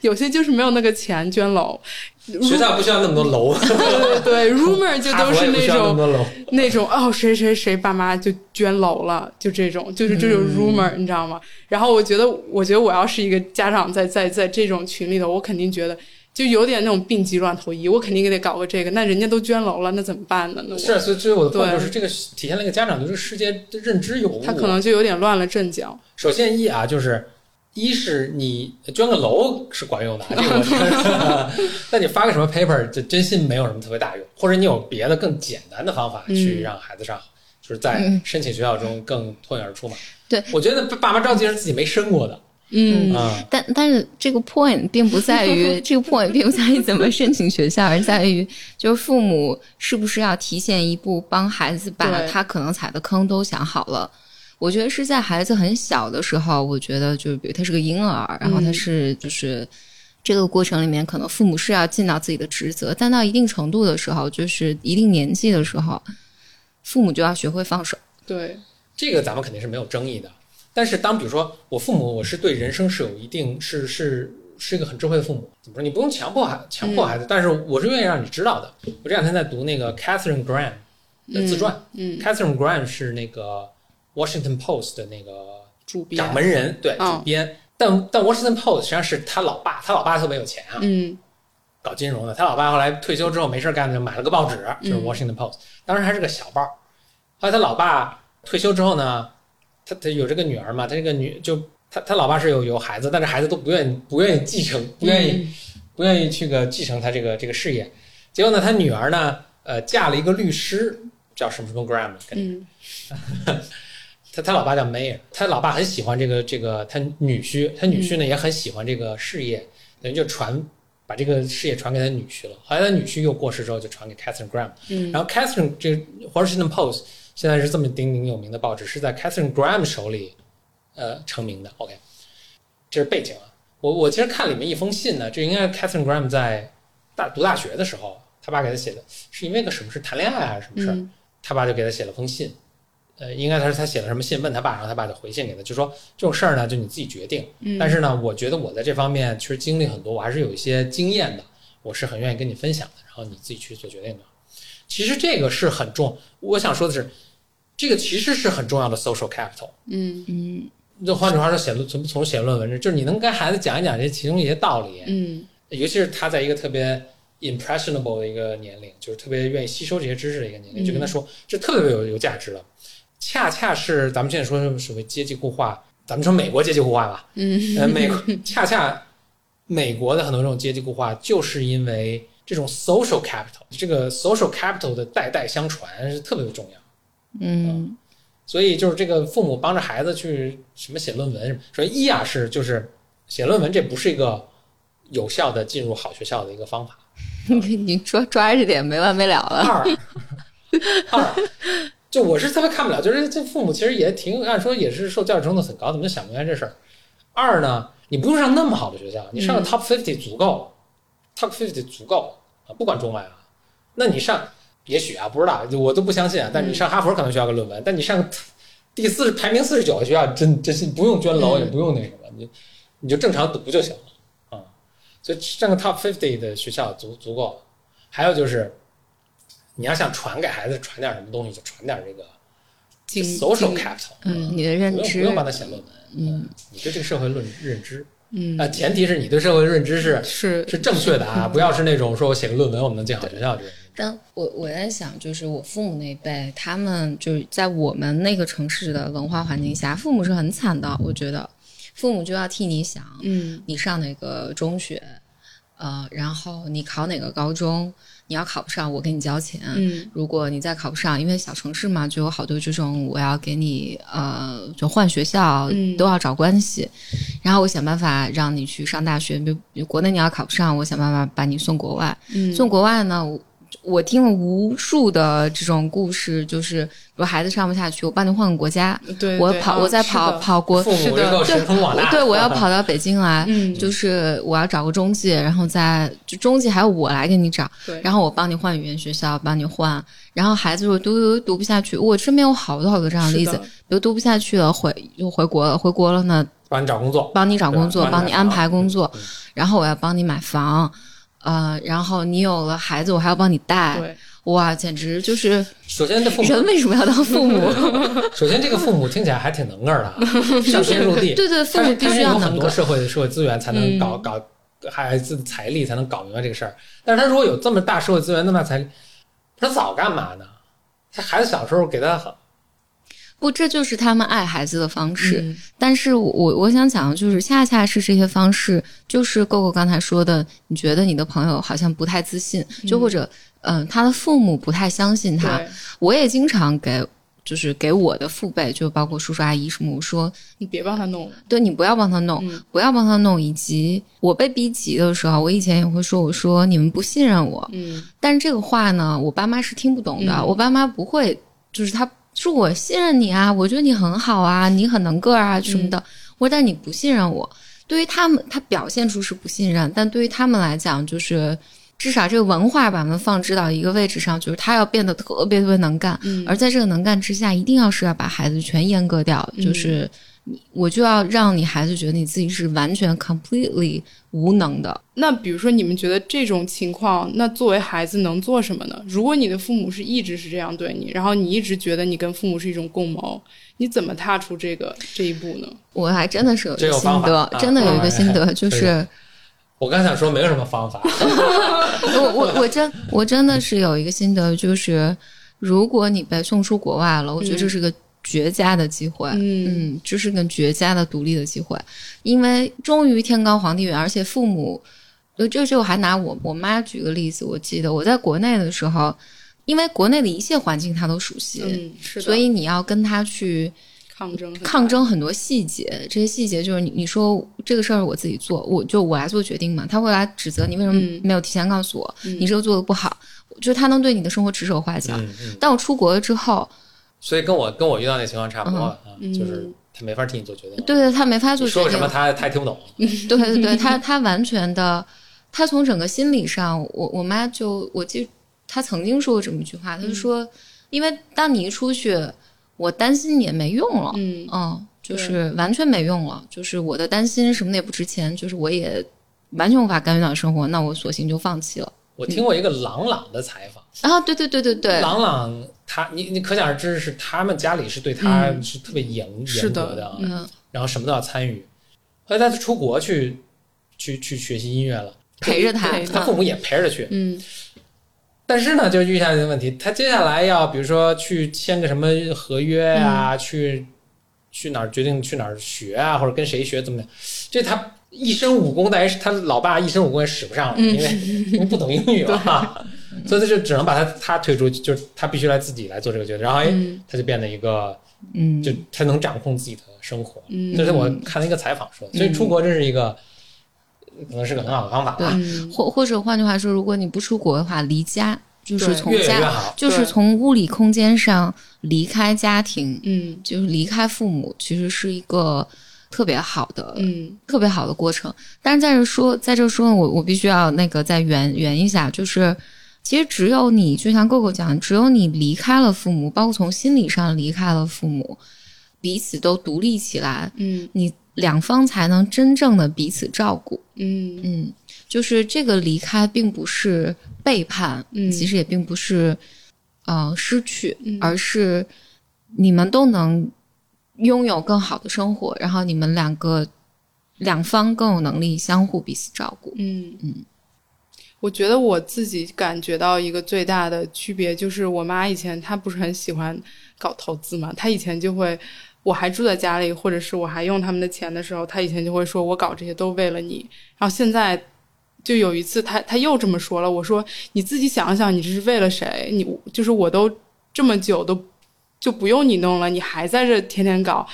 Speaker 2: 有些就是没有那个钱捐楼。
Speaker 3: 学校不需要那么多楼，
Speaker 2: 对对对，rumor 就都是那
Speaker 3: 哈佛也不需要那么
Speaker 2: 种
Speaker 3: 多楼。
Speaker 2: 那种哦，谁谁谁爸妈就捐楼了，就这种，就是这种
Speaker 3: 嗯
Speaker 2: rumor，、你知道吗？然后我觉得，我觉得我要是一个家长在，在在这种群里头，我肯定觉得就有点那种病急乱投医，我肯定得搞个这个。那人家都捐楼了，那怎么办呢？那我
Speaker 3: 是，啊所以所以我的 point
Speaker 2: 对
Speaker 3: 就是这个体现了一个家长对这个世界的认知有误。
Speaker 2: 他可能就有点乱了阵脚。
Speaker 3: 首先一啊，就是一是你捐个楼是管用的，这个我承认。但你发个什么 paper，这真心没有什么特别大用，或者你有别的更简单的方法去
Speaker 2: 嗯
Speaker 3: 让孩子上，就是在
Speaker 1: 嗯
Speaker 3: 申请学校中更脱颖而出嘛。
Speaker 1: 对，
Speaker 3: 我觉得爸妈着急是自己没生过的，
Speaker 2: 嗯
Speaker 3: 啊、
Speaker 1: 但但是这个 point 并不在于 这个 point 并不在于怎么申请学校，而在于就是父母是不是要提前一步帮孩子把他可能踩的坑都想好了。我觉得是在孩子很小的时候，我觉得就是比如他是个婴儿，然后他是就是这个过程里面，可能父母是要尽到自己的职责，但到一定程度的时候，就是一定年纪的时候，父母就要学会放手。
Speaker 2: 对，
Speaker 3: 这个咱们肯定是没有争议的。但是当比如说我父母，我是对人生是有一定是是是一个很智慧的父母，怎么说？你不用强迫孩强迫孩子，但是我是愿意让你知道的。我这两天在读那个 Catherine Graham 的自传、
Speaker 2: 嗯
Speaker 3: ，c a t h e r i n e Graham 是那个 Washington Post 的那个
Speaker 2: 主编
Speaker 3: 掌门人，对，
Speaker 2: 嗯
Speaker 3: 主编。但但 Washington Post 实际上是他老爸，他老爸特别有钱啊，
Speaker 2: 嗯
Speaker 3: 搞金融的。他老爸后来退休之后没事干就买了个报纸，就是
Speaker 2: 嗯
Speaker 3: Washington Post，、当时还是个小报。后来他老爸退休之后呢，他他有这个女儿嘛，他这个女就他他老爸是有有孩子，但是孩子都不愿意不愿意继承，不愿意、不愿意去个继承他这个这个事业。结果呢，他女儿呢，呃，嫁了一个律师，叫什么什么 Graham，跟
Speaker 2: 嗯
Speaker 3: 他他老爸叫 Mayer，他老爸很喜欢这个这个他女婿，他女婿呢也很喜欢这个事业，等于就传把这个事业传给他女婿了。后来他女婿又过世之后，就传给 Catherine Graham。
Speaker 2: 嗯
Speaker 3: 然后 Catherine 这 Washington Post 现在是这么鼎鼎有名的报纸，是在 Catherine Graham 手里呃成名的。OK，这是背景啊。我我其实看里面一封信呢，这应该是 Catherine Graham 在大读大学的时候，他爸给他写的，是因为个什么事谈恋爱还是什么事儿？
Speaker 2: 嗯
Speaker 3: 他爸就给他写了封信，呃，应该他是他写了什么信问他爸，然后他爸就回信给他，就说这种事儿呢就你自己决定。
Speaker 2: 嗯，
Speaker 3: 但是呢，我觉得我在这方面其实经历很多，我还是有一些经验的，我是很愿意跟你分享的，然后你自己去做决定的。其实这个是很重，我想说的是，这个其实是很重要的 social capital。
Speaker 2: 嗯
Speaker 1: 嗯
Speaker 3: 就换句话说，写论从从写论文这，就是你能跟孩子讲一讲这其中一些道理，
Speaker 2: 嗯
Speaker 3: 尤其是他在一个特别 impressionable 的一个年龄，就是特别愿意吸收这些知识的一个年龄，
Speaker 2: 嗯
Speaker 3: 就跟他说，这特别有有价值了。恰恰是咱们现在说什么所谓阶级固化，咱们说美国阶级固化吧，
Speaker 2: 嗯
Speaker 3: 呃，美国恰恰美国的很多这种阶级固化，就是因为这种 social capital，这个 social capital 的代代相传是特别的重要。
Speaker 1: 嗯
Speaker 3: 所以就是这个父母帮着孩子去什么写论文什么，首先一啊是就是写论文，这不是一个有效的进入好学校的一个方法。
Speaker 1: 你 你抓抓着点没完没了了。
Speaker 3: 二二，就我是特别看不了，就是这父母其实也挺按说也是受教育程度很高，怎么就想不明白这事儿？二呢，你不用上那么好的学校，你上个 top fifty 足够了、t o p fifty 足够啊，不管中外啊。那你上也许啊，不知道，我都不相信啊。但是你上哈佛可能需要个论文，但你上个第四十排名四十九的学校，真真是不用捐楼，也不用那什么，你你就正常读就行了啊。所以上个 top fifty 的学校足足够了。还有就是，你要想传给孩子传点什么东西，就传点这个 social capital，
Speaker 1: 嗯，你的认知
Speaker 3: 不用不用，帮他写论文，嗯，你对这个社会论认知，
Speaker 2: 嗯
Speaker 3: 啊，前提是你对社会认知是
Speaker 2: 是
Speaker 3: 是正确的啊，不要是那种说我写个论文我们能进好学校这种。
Speaker 1: 但我我在想，就是我父母那一辈，他们就是在我们那个城市的文化环境下，父母是很惨的。我觉得，父母就要替你想，
Speaker 2: 嗯
Speaker 1: 你上哪个中学，呃，然后你考哪个高中，你要考不上，我给你交钱。
Speaker 2: 嗯
Speaker 1: 如果你再考不上，因为小城市嘛，就有好多这种我要给你呃，就换学校
Speaker 2: 嗯
Speaker 1: 都要找关系，然后我想办法让你去上大学。比如比如国内你要考不上，我想办法把你送国外。
Speaker 2: 嗯
Speaker 1: 送国外呢，我我听了无数的这种故事，就是比如孩子上不下去，我帮你换个国家，
Speaker 2: 对，
Speaker 1: 我跑，
Speaker 2: 啊
Speaker 1: 我再跑跑国。
Speaker 2: 是的
Speaker 1: 对对，我要跑到北京来，
Speaker 2: 嗯。
Speaker 1: 就是我要找个中介，然后再就中介还要我来给你找，然后我帮你换语言学校，帮你换。然后孩子如果读读读不下去，我身边有好多好多这样的例子，比如读不下去了，回又回国了，回国了呢，
Speaker 3: 帮你找工作，
Speaker 1: 帮你找工作，帮你安排工作
Speaker 3: 嗯，
Speaker 1: 然后我要帮你买房，呃，然后你有了孩子，我还要帮你带，
Speaker 2: 对，
Speaker 1: 哇，简直就是
Speaker 3: 首先这父母，
Speaker 1: 人为什么要当父母？
Speaker 3: 首先这个父母听起来还挺能个儿的啊，上天入地，
Speaker 1: 对对，父
Speaker 3: 他
Speaker 1: 母必须
Speaker 3: 他有很
Speaker 1: 要能够。
Speaker 3: 多社会社会资源才能搞、
Speaker 2: 嗯
Speaker 3: 搞孩子的财力才能搞明白这个事儿。但是他如果有这么大社会资源，那么大财力，他早干嘛呢？他孩子小时候给他好，
Speaker 1: 不，这就是他们爱孩子的方式。
Speaker 2: 嗯
Speaker 1: 但是我我我想讲的就是，恰恰是这些方式，就是狗狗刚才说的，你觉得你的朋友好像不太自信，就或者嗯、呃他的父母不太相信他。我也经常给就是给我的父辈，就包括叔叔阿姨什么，我说
Speaker 2: 你别帮他弄，
Speaker 1: 对你不要帮他弄，
Speaker 2: 嗯
Speaker 1: 不要帮他弄。以及我被逼急的时候，我以前也会说，我说你们不信任我，
Speaker 2: 嗯
Speaker 1: 但是这个话呢，我爸妈是听不懂的。
Speaker 2: 嗯
Speaker 1: 我爸妈不会，就是他说我信任你啊，我觉得你很好啊，你很能个儿啊什么的。我说但你不信任我，对于他们，他表现出是不信任，但对于他们来讲，就是至少这个文化把他们放置到一个位置上，就是他要变得特别特别能干，
Speaker 2: 嗯。
Speaker 1: 而在这个能干之下，一定要是要把孩子全阉割掉，
Speaker 2: 嗯。
Speaker 1: 就是你，我就要让你孩子觉得你自己是完全 completely 无能的。
Speaker 2: 那比如说，你们觉得这种情况，那作为孩子能做什么呢？如果你的父母是一直是这样对你，然后你一直觉得你跟父母是一种共谋，你怎么踏出这个这一步呢？
Speaker 1: 我还真的是有一
Speaker 3: 这
Speaker 1: 个心得，
Speaker 3: 啊
Speaker 1: 真的有一个心得，就是
Speaker 3: 我刚想说没有什么方法，
Speaker 1: 我我我真我真的是有一个心得，就是如果你被送出国外了，我觉得这是个绝佳的机会，
Speaker 2: 嗯。
Speaker 1: 嗯，这是个绝佳的独立的机会，因为终于天高皇帝远，而且父母，呃，这这我还拿我我妈举个例子，我记得我在国内的时候，因为国内的一切环境她都熟悉，
Speaker 2: 嗯，是的，
Speaker 1: 所以你要跟她去
Speaker 2: 抗争
Speaker 1: 抗，争很多细节，这些细节就是你你说这个事儿我自己做，我就我来做决定嘛，他会来指责你为什么
Speaker 2: 嗯。
Speaker 1: 没有提前告诉我，
Speaker 2: 嗯。
Speaker 1: 你这个做的不好，就是他能对你的生活指手画脚。
Speaker 3: 嗯嗯，
Speaker 1: 但我出国了之后，
Speaker 3: 所以跟我跟我遇到那情况差不多啊，
Speaker 2: 嗯
Speaker 3: 就是他没法替你做决定，
Speaker 1: 对对，他没法做决定。
Speaker 3: 说什么，他他也听不懂，
Speaker 1: 对对对，他他完全的，他从整个心理上，我我妈就我记，她曾经说过这么一句话，她就说，因为当你一出去，我担心你也没用了，
Speaker 2: 嗯。
Speaker 1: 嗯，就是完全没用了，就是我的担心什么的也不值钱，就是我也完全无法干预到生活，那我索性就放弃了。
Speaker 3: 我听过一个郎朗的采访，
Speaker 1: 啊，对对对对对，
Speaker 3: 郎朗他你你可想而知是他们家里是对他
Speaker 2: 嗯。
Speaker 3: 是特别严
Speaker 2: 是
Speaker 3: 严格
Speaker 2: 的
Speaker 3: 啊，
Speaker 1: 嗯，
Speaker 3: 然后什么都要参与。后来他出国去去去学习音乐了，
Speaker 1: 陪着他，
Speaker 3: 他父母也陪着他去，
Speaker 2: 嗯。
Speaker 3: 但是呢，就遇下一个问题，他接下来要比如说去签个什么合约
Speaker 2: 嗯。
Speaker 3: 啊，去去哪儿决定去哪儿学啊，或者跟谁学怎么的，这他一身武功，但是他老爸一身武功也使不上了，
Speaker 2: 嗯
Speaker 3: 因为因 为不懂英语嘛，所以他就只能把他他推出去，就是他必须来自己来做这个决定，然后哎，
Speaker 2: 嗯
Speaker 3: 他就变得一个
Speaker 1: 嗯，
Speaker 3: 就。他能掌控自己的生活，
Speaker 2: 嗯。
Speaker 3: 这是我看了一个采访说的，所以出国这是一个可能是个很好的方法吧，
Speaker 2: 嗯
Speaker 1: 或或者换句话说，如果你不出国的话，离家就是
Speaker 2: 对
Speaker 1: 从
Speaker 3: 越越
Speaker 1: 家，就是从物理空间上离开家庭，
Speaker 2: 嗯
Speaker 1: 就是离开父母，其实是一个特别好的、
Speaker 2: 嗯
Speaker 1: 特别好的过程。但是在这说，在这说，我我必须要那个再圆圆一下，就是其实只有你，就像 GoGo 讲的，只有你离开了父母，包括从心理上离开了父母，彼此都独立起来，
Speaker 2: 嗯。
Speaker 1: 你两方才能真正的彼此照顾。
Speaker 2: 嗯。
Speaker 1: 嗯，就是这个离开并不是背叛，
Speaker 2: 嗯。
Speaker 1: 其实也并不是呃失去，
Speaker 2: 嗯。
Speaker 1: 而是你们都能拥有更好的生活，然后你们两个两方更有能力相互彼此照顾。
Speaker 2: 嗯。
Speaker 1: 嗯，
Speaker 2: 我觉得我自己感觉到一个最大的区别就是，我妈以前她不是很喜欢搞投资嘛，她以前就会。我还住在家里，或者是我还用他们的钱的时候，她以前就会说：“我搞这些都为了你。”然后现在就有一次她，她又这么说了。我说：“你自己想想，你这是为了谁？你就是我都这么久都就不用你弄了，你还在这天天搞，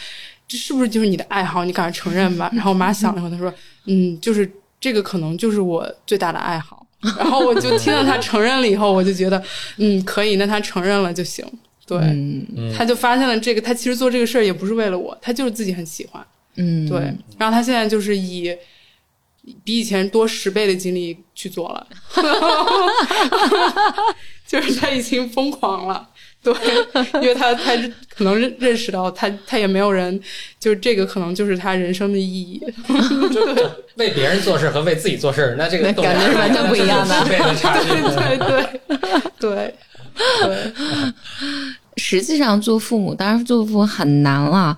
Speaker 2: 这是不是就是你的爱好？你敢承认吧？”然后我妈想了会，她说：“嗯，就是这个可能就是我最大的爱好。” 然后我就听到他承认了以后，我就觉得 嗯可以，那他承认了就行。对，
Speaker 1: 嗯
Speaker 3: 嗯
Speaker 2: 她就发现了这个，他其实做这个事儿也不是为了我，他就是自己很喜欢。
Speaker 1: 嗯，
Speaker 2: 对，然后他现在就是以比以前多十倍的精力去做了，就是他已经疯狂了。对，因为他他可能认认识到他他也没有人，就是这个可能就是他人生的意义。
Speaker 3: 就就为别人做事和为自己做事，那这个
Speaker 1: 感觉是完全不一样的
Speaker 3: 这是十倍的差距。
Speaker 2: 对对对对，
Speaker 1: 实际上做父母，当然做父母很难了。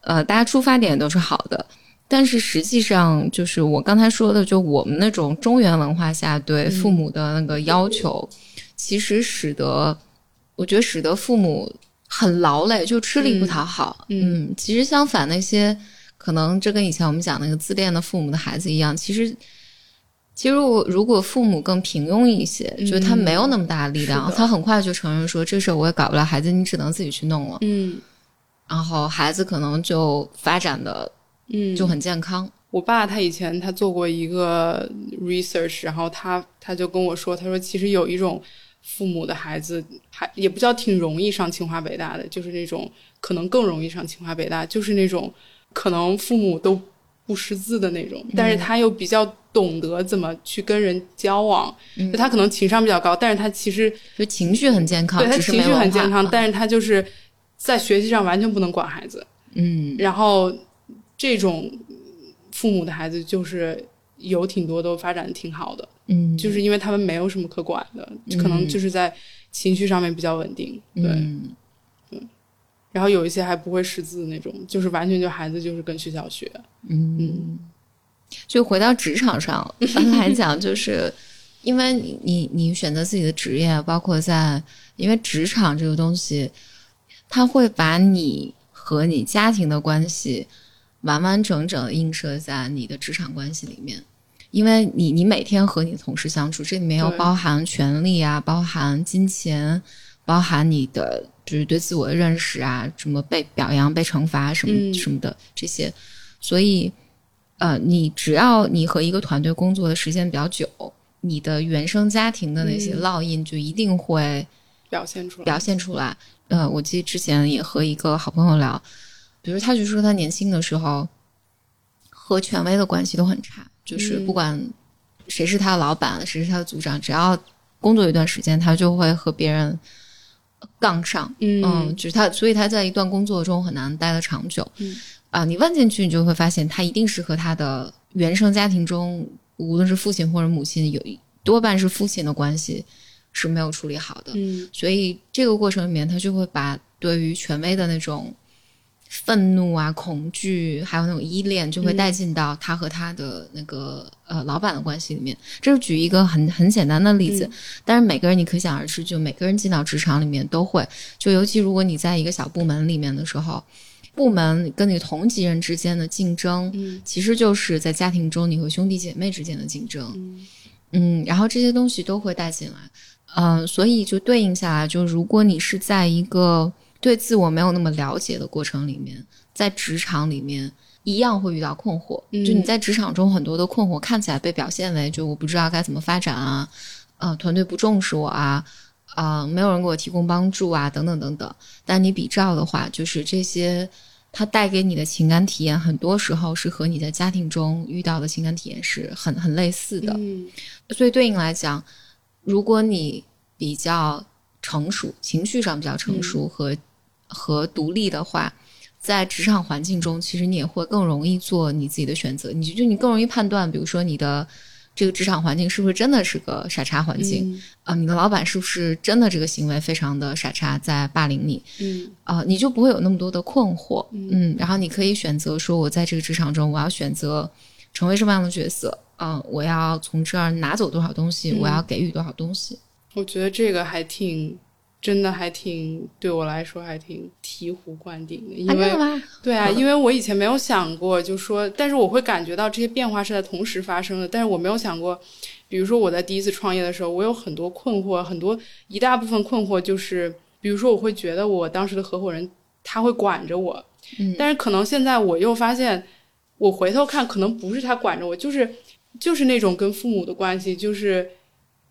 Speaker 1: 呃，大家出发点都是好的，但是实际上就是我刚才说的，就我们那种中原文化下对父母的那个要求，其实使得我觉得使得父母很劳累，就吃力不讨好。
Speaker 2: 嗯
Speaker 1: 嗯，其实相反，那些可能这跟以前我们讲那个自恋的父母的孩子一样，其实其实我如果父母更平庸一些，就是他没有那么大的力量，他很快就承认说这事儿我也搞不了，孩子你只能自己去弄了。
Speaker 2: 嗯
Speaker 1: 然后孩子可能就发展的
Speaker 2: 嗯，
Speaker 1: 就很健康。
Speaker 2: 我爸他以前他做过一个 research，然后他他就跟我说，他说其实有一种父母的孩子还也不叫挺容易上清华北大的，就是那种可能更容易上清华北大，就是那种可能父母都不识字的那种，但是他又比较懂得怎么去跟人交往，就他可能情商比较高，但是他其实
Speaker 1: 就情绪很健康，
Speaker 2: 对他情绪很健康，
Speaker 1: 嗯
Speaker 2: 但是他就是在学习上完全不能管孩子。
Speaker 1: 嗯
Speaker 2: 然后这种父母的孩子就是有挺多都发展的挺好的，
Speaker 1: 嗯，
Speaker 2: 就是因为他们没有什么可管的，可能就是在情绪上面比较稳定，对。
Speaker 1: 嗯
Speaker 2: 然后有一些还不会识字那种，就是完全就孩子就是跟学校学，
Speaker 1: 嗯，就回到职场上来讲，就是因为你你你选择自己的职业，包括在因为职场这个东西，它会把你和你家庭的关系完完整整映射在你的职场关系里面。因为你你每天和你的同事相处，这里面又包含权利啊，包含金钱，包含你的就是对自我的认识啊，什么被表扬、被惩罚什么、
Speaker 2: 嗯。
Speaker 1: 什么的这些，所以呃，你只要你和一个团队工作的时间比较久，你的原生家庭的那些
Speaker 2: 嗯。
Speaker 1: 烙印就一定会
Speaker 2: 表现出来。
Speaker 1: 表现出来。呃，我记得之前也和一个好朋友聊，比如他就说他年轻的时候和权威的关系都很差，就是
Speaker 2: 嗯
Speaker 1: 不管谁是他的老板，谁是他的组长，只要工作一段时间，他就会和别人杠上。嗯，
Speaker 2: 嗯
Speaker 1: 就是他，所以他在一段工作中很难待得长久。
Speaker 2: 嗯
Speaker 1: 啊，你问进去，你就会发现他一定是和他的原生家庭中，无论是父亲或者母亲，有一多半是父亲的关系是没有处理好的。
Speaker 2: 嗯
Speaker 1: 所以这个过程里面，他就会把对于权威的那种愤怒啊、恐惧，还有那种依恋，就会带进到他和他的那个、呃老板的关系里面。这是举一个很很简单的例子，但是每个人你可想而知，就每个人进到职场里面都会，就尤其如果你在一个小部门里面的时候。部门跟你同级人之间的竞争，
Speaker 2: 嗯
Speaker 1: 其实就是在家庭中你和兄弟姐妹之间的竞争。
Speaker 2: 嗯
Speaker 1: 嗯，然后这些东西都会带进来，嗯、所以就对应下来，就如果你是在一个对自我没有那么了解的过程里面，在职场里面一样会遇到困惑。
Speaker 2: 嗯
Speaker 1: 就你在职场中很多的困惑，看起来被表现为就我不知道该怎么发展啊，呃，团队不重视我啊。啊、没有人给我提供帮助啊，等等等等。但你比照的话，就是这些，它带给你的情感体验，很多时候是和你在家庭中遇到的情感体验是很很类似的。
Speaker 2: 嗯
Speaker 1: 所以对应来讲，如果你比较成熟，情绪上比较成熟和、和独立的话，在职场环境中，其实你也会更容易做你自己的选择。你就就你更容易判断，比如说你的这个职场环境是不是真的是个傻叉环境
Speaker 2: 嗯
Speaker 1: 啊、你的老板是不是真的这个行为非常的傻叉，在霸凌你
Speaker 2: 嗯
Speaker 1: 啊、你就不会有那么多的困惑。
Speaker 2: 嗯
Speaker 1: 嗯，然后你可以选择说，我在这个职场中，我要选择成为什么样的角色。嗯，我要从这儿拿走多少东西，
Speaker 2: 嗯
Speaker 1: 我要给予多少东西。
Speaker 2: 我觉得这个还挺，真的还挺对我来说还挺醍醐灌顶的，因
Speaker 1: 啊，
Speaker 2: 为？对啊，因为我以前没有想过，就说，但是我会感觉到这些变化是在同时发生的，但是我没有想过，比如说我在第一次创业的时候，我有很多困惑，很多一大部分困惑就是，比如说我会觉得我当时的合伙人他会管着我，
Speaker 1: 嗯
Speaker 2: 但是可能现在我又发现，我回头看可能不是他管着我，就是就是那种跟父母的关系，就是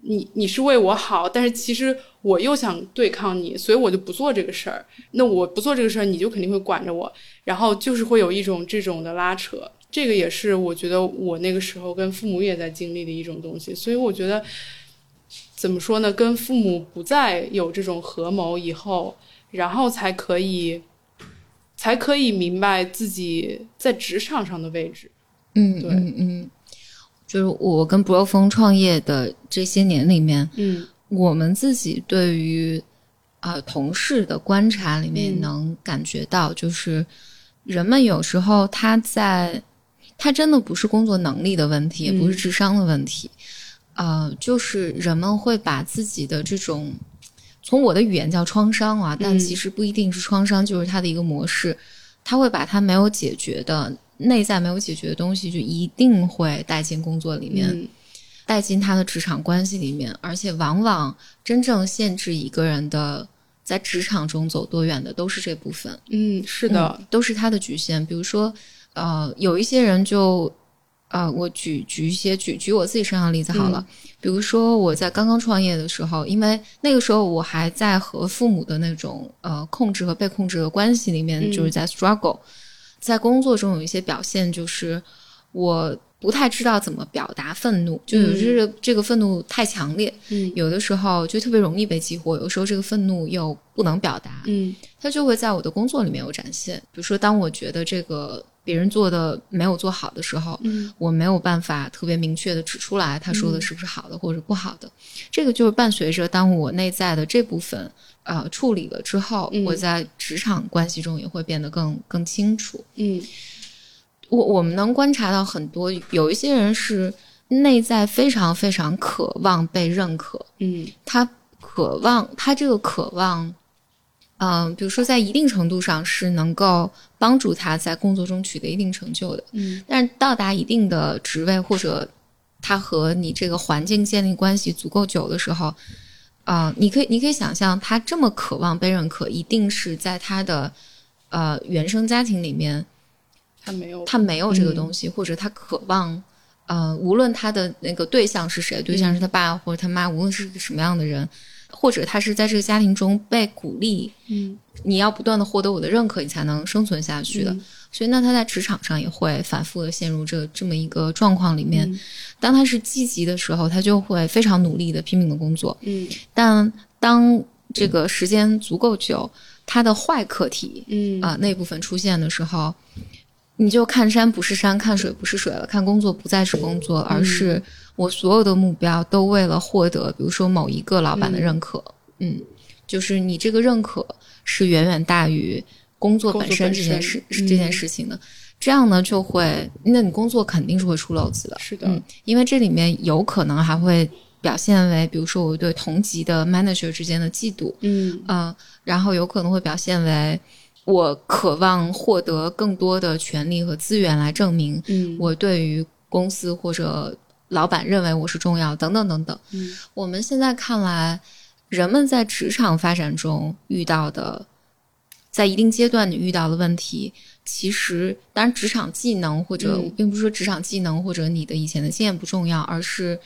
Speaker 2: 你你是为我好，但是其实我又想对抗你，所以我就不做这个事儿。那我不做这个事儿，你就肯定会管着我，然后就是会有一种这种的拉扯。这个也是我觉得我那个时候跟父母也在经历的一种东西，所以我觉得怎么说呢？跟父母不再有这种合谋以后，然后才可以才可以明白自己在职场上的位置。
Speaker 1: 嗯
Speaker 2: 对
Speaker 1: 嗯嗯，就是我跟 Bro 风创业的这些年里面，
Speaker 2: 嗯
Speaker 1: 我们自己对于呃同事的观察里面
Speaker 2: 嗯
Speaker 1: 能感觉到，就是人们有时候他在他真的不是工作能力的问题，也不是
Speaker 2: 嗯
Speaker 1: 智商的问题，呃，就是人们会把自己的这种。从我的语言叫创伤啊，但
Speaker 2: 嗯
Speaker 1: 其实不一定是创伤，就是他的一个模式。他会把他没有解决的内在没有解决的东西，就一定会带进工作里面。
Speaker 2: 嗯
Speaker 1: 带进他的职场关系里面，而且往往真正限制一个人的在职场中走多远的都是这部分。
Speaker 2: 嗯，是的，
Speaker 1: 嗯都是他的局限。比如说，呃，有一些人就，呃，我举举一些举举我自己身上的例子好了。比如说我在刚刚创业的时候，因为那个时候我还在和父母的那种呃控制和被控制的关系里面，
Speaker 2: 嗯
Speaker 1: 就是在 struggle，、在工作中有一些表现就是我。不太知道怎么表达愤怒，就有这个、这个愤怒太强烈，
Speaker 2: 嗯
Speaker 1: 有的时候就特别容易被激活，有的时候这个愤怒又不能表达，
Speaker 2: 嗯
Speaker 1: 它就会在我的工作里面有展现。比如说，当我觉得这个别人做的没有做好的时候，
Speaker 2: 嗯。
Speaker 1: 我没有办法特别明确的指出来他说的是不是好的或者不好的。这个就是伴随着当我内在的这部分呃处理了之后，
Speaker 2: 嗯。
Speaker 1: 我在职场关系中也会变得更更清楚。
Speaker 2: 嗯。
Speaker 1: 我我们能观察到很多，有一些人是内在非常非常渴望被认可，
Speaker 2: 嗯。
Speaker 1: 他渴望，他这个渴望，嗯、比如说在一定程度上是能够帮助他在工作中取得一定成就的，
Speaker 2: 嗯。
Speaker 1: 但是到达一定的职位或者他和你这个环境建立关系足够久的时候，啊、你可以你可以想象，他这么渴望被认可，一定是在他的呃原生家庭里面，
Speaker 2: 他没有，
Speaker 1: 他没有这个东西，或者他渴望，呃，无论他的那个对象是谁，对象是他爸或者他妈，无论是个什么样的人，或者他是在这个家庭中被鼓励，
Speaker 2: 嗯。
Speaker 1: 你要不断的获得我的认可，你才能生存下去的。
Speaker 2: 嗯。
Speaker 1: 所以，那他在职场上也会反复的陷入这这么一个状况里面。
Speaker 2: 嗯。
Speaker 1: 当他是积极的时候，他就会非常努力的拼命的工作，
Speaker 2: 嗯。
Speaker 1: 但当这个时间足够久，他的坏课题，
Speaker 2: 嗯。
Speaker 1: 啊、那部分出现的时候，你就看山不是山，看水不是水了，看工作不再是工作，而是我所有的目标都为了获得，比如说某一个老板的认可，嗯就是你这个认可是远远大于工作本身这件事这件事情的。这样呢，就会，那你工作肯定是会出漏子的，
Speaker 2: 是的。
Speaker 1: 嗯，因为这里面有可能还会表现为，比如说我对同级的 manager 之间的嫉妒，
Speaker 2: 嗯。
Speaker 1: 嗯，然后有可能会表现为我渴望获得更多的权利和资源来证明
Speaker 2: 嗯。
Speaker 1: 我对于公司或者老板认为我是重要，等等等等。
Speaker 2: 嗯。
Speaker 1: 我们现在看来，人们在职场发展中遇到的，在一定阶段你遇到的问题，其实当然职场技能或者、
Speaker 2: 嗯。
Speaker 1: 我并不是说职场技能或者你的以前的经验不重要，而是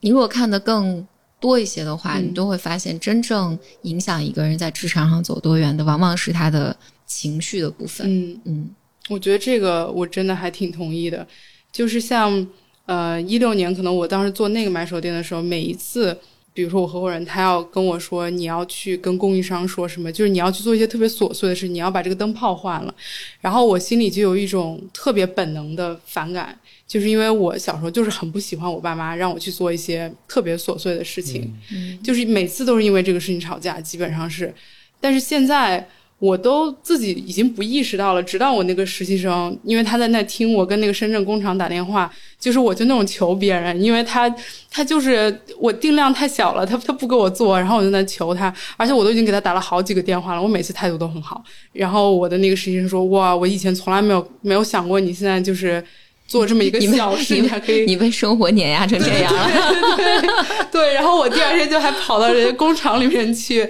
Speaker 1: 你如果看得更多一些的话，
Speaker 2: 嗯。
Speaker 1: 你都会发现真正影响一个人在职场上走多远的，往往是他的情绪的部分。
Speaker 2: 嗯，
Speaker 1: 嗯。
Speaker 2: 我觉得这个我真的还挺同意的，就是像呃一六年，可能我当时做那个买手店的时候，每一次。比如说，我合伙人他要跟我说，你要去跟供应商说什么，就是你要去做一些特别琐碎的事，你要把这个灯泡换了，然后我心里就有一种特别本能的反感，就是因为我小时候就是很不喜欢我爸妈让我去做一些特别琐碎的事情，
Speaker 1: 嗯
Speaker 2: 就是每次都是因为这个事情吵架，基本上是。但是现在我都自己已经不意识到了，直到我那个实习生，因为他在那听我跟那个深圳工厂打电话，就是我就那种求别人，因为他他就是我定量太小了，他他不给我做，然后我就在那求他，而且我都已经给他打了好几个电话了，我每次态度都很好。然后我的那个实习生说：“哇，我以前从来没有没有想过你现在就是。”做这么一个小事，
Speaker 1: 你们
Speaker 2: 你还可以
Speaker 1: 你被生活碾压成这样了。
Speaker 2: 对，然后我第二天就还跑到人家工厂里面去，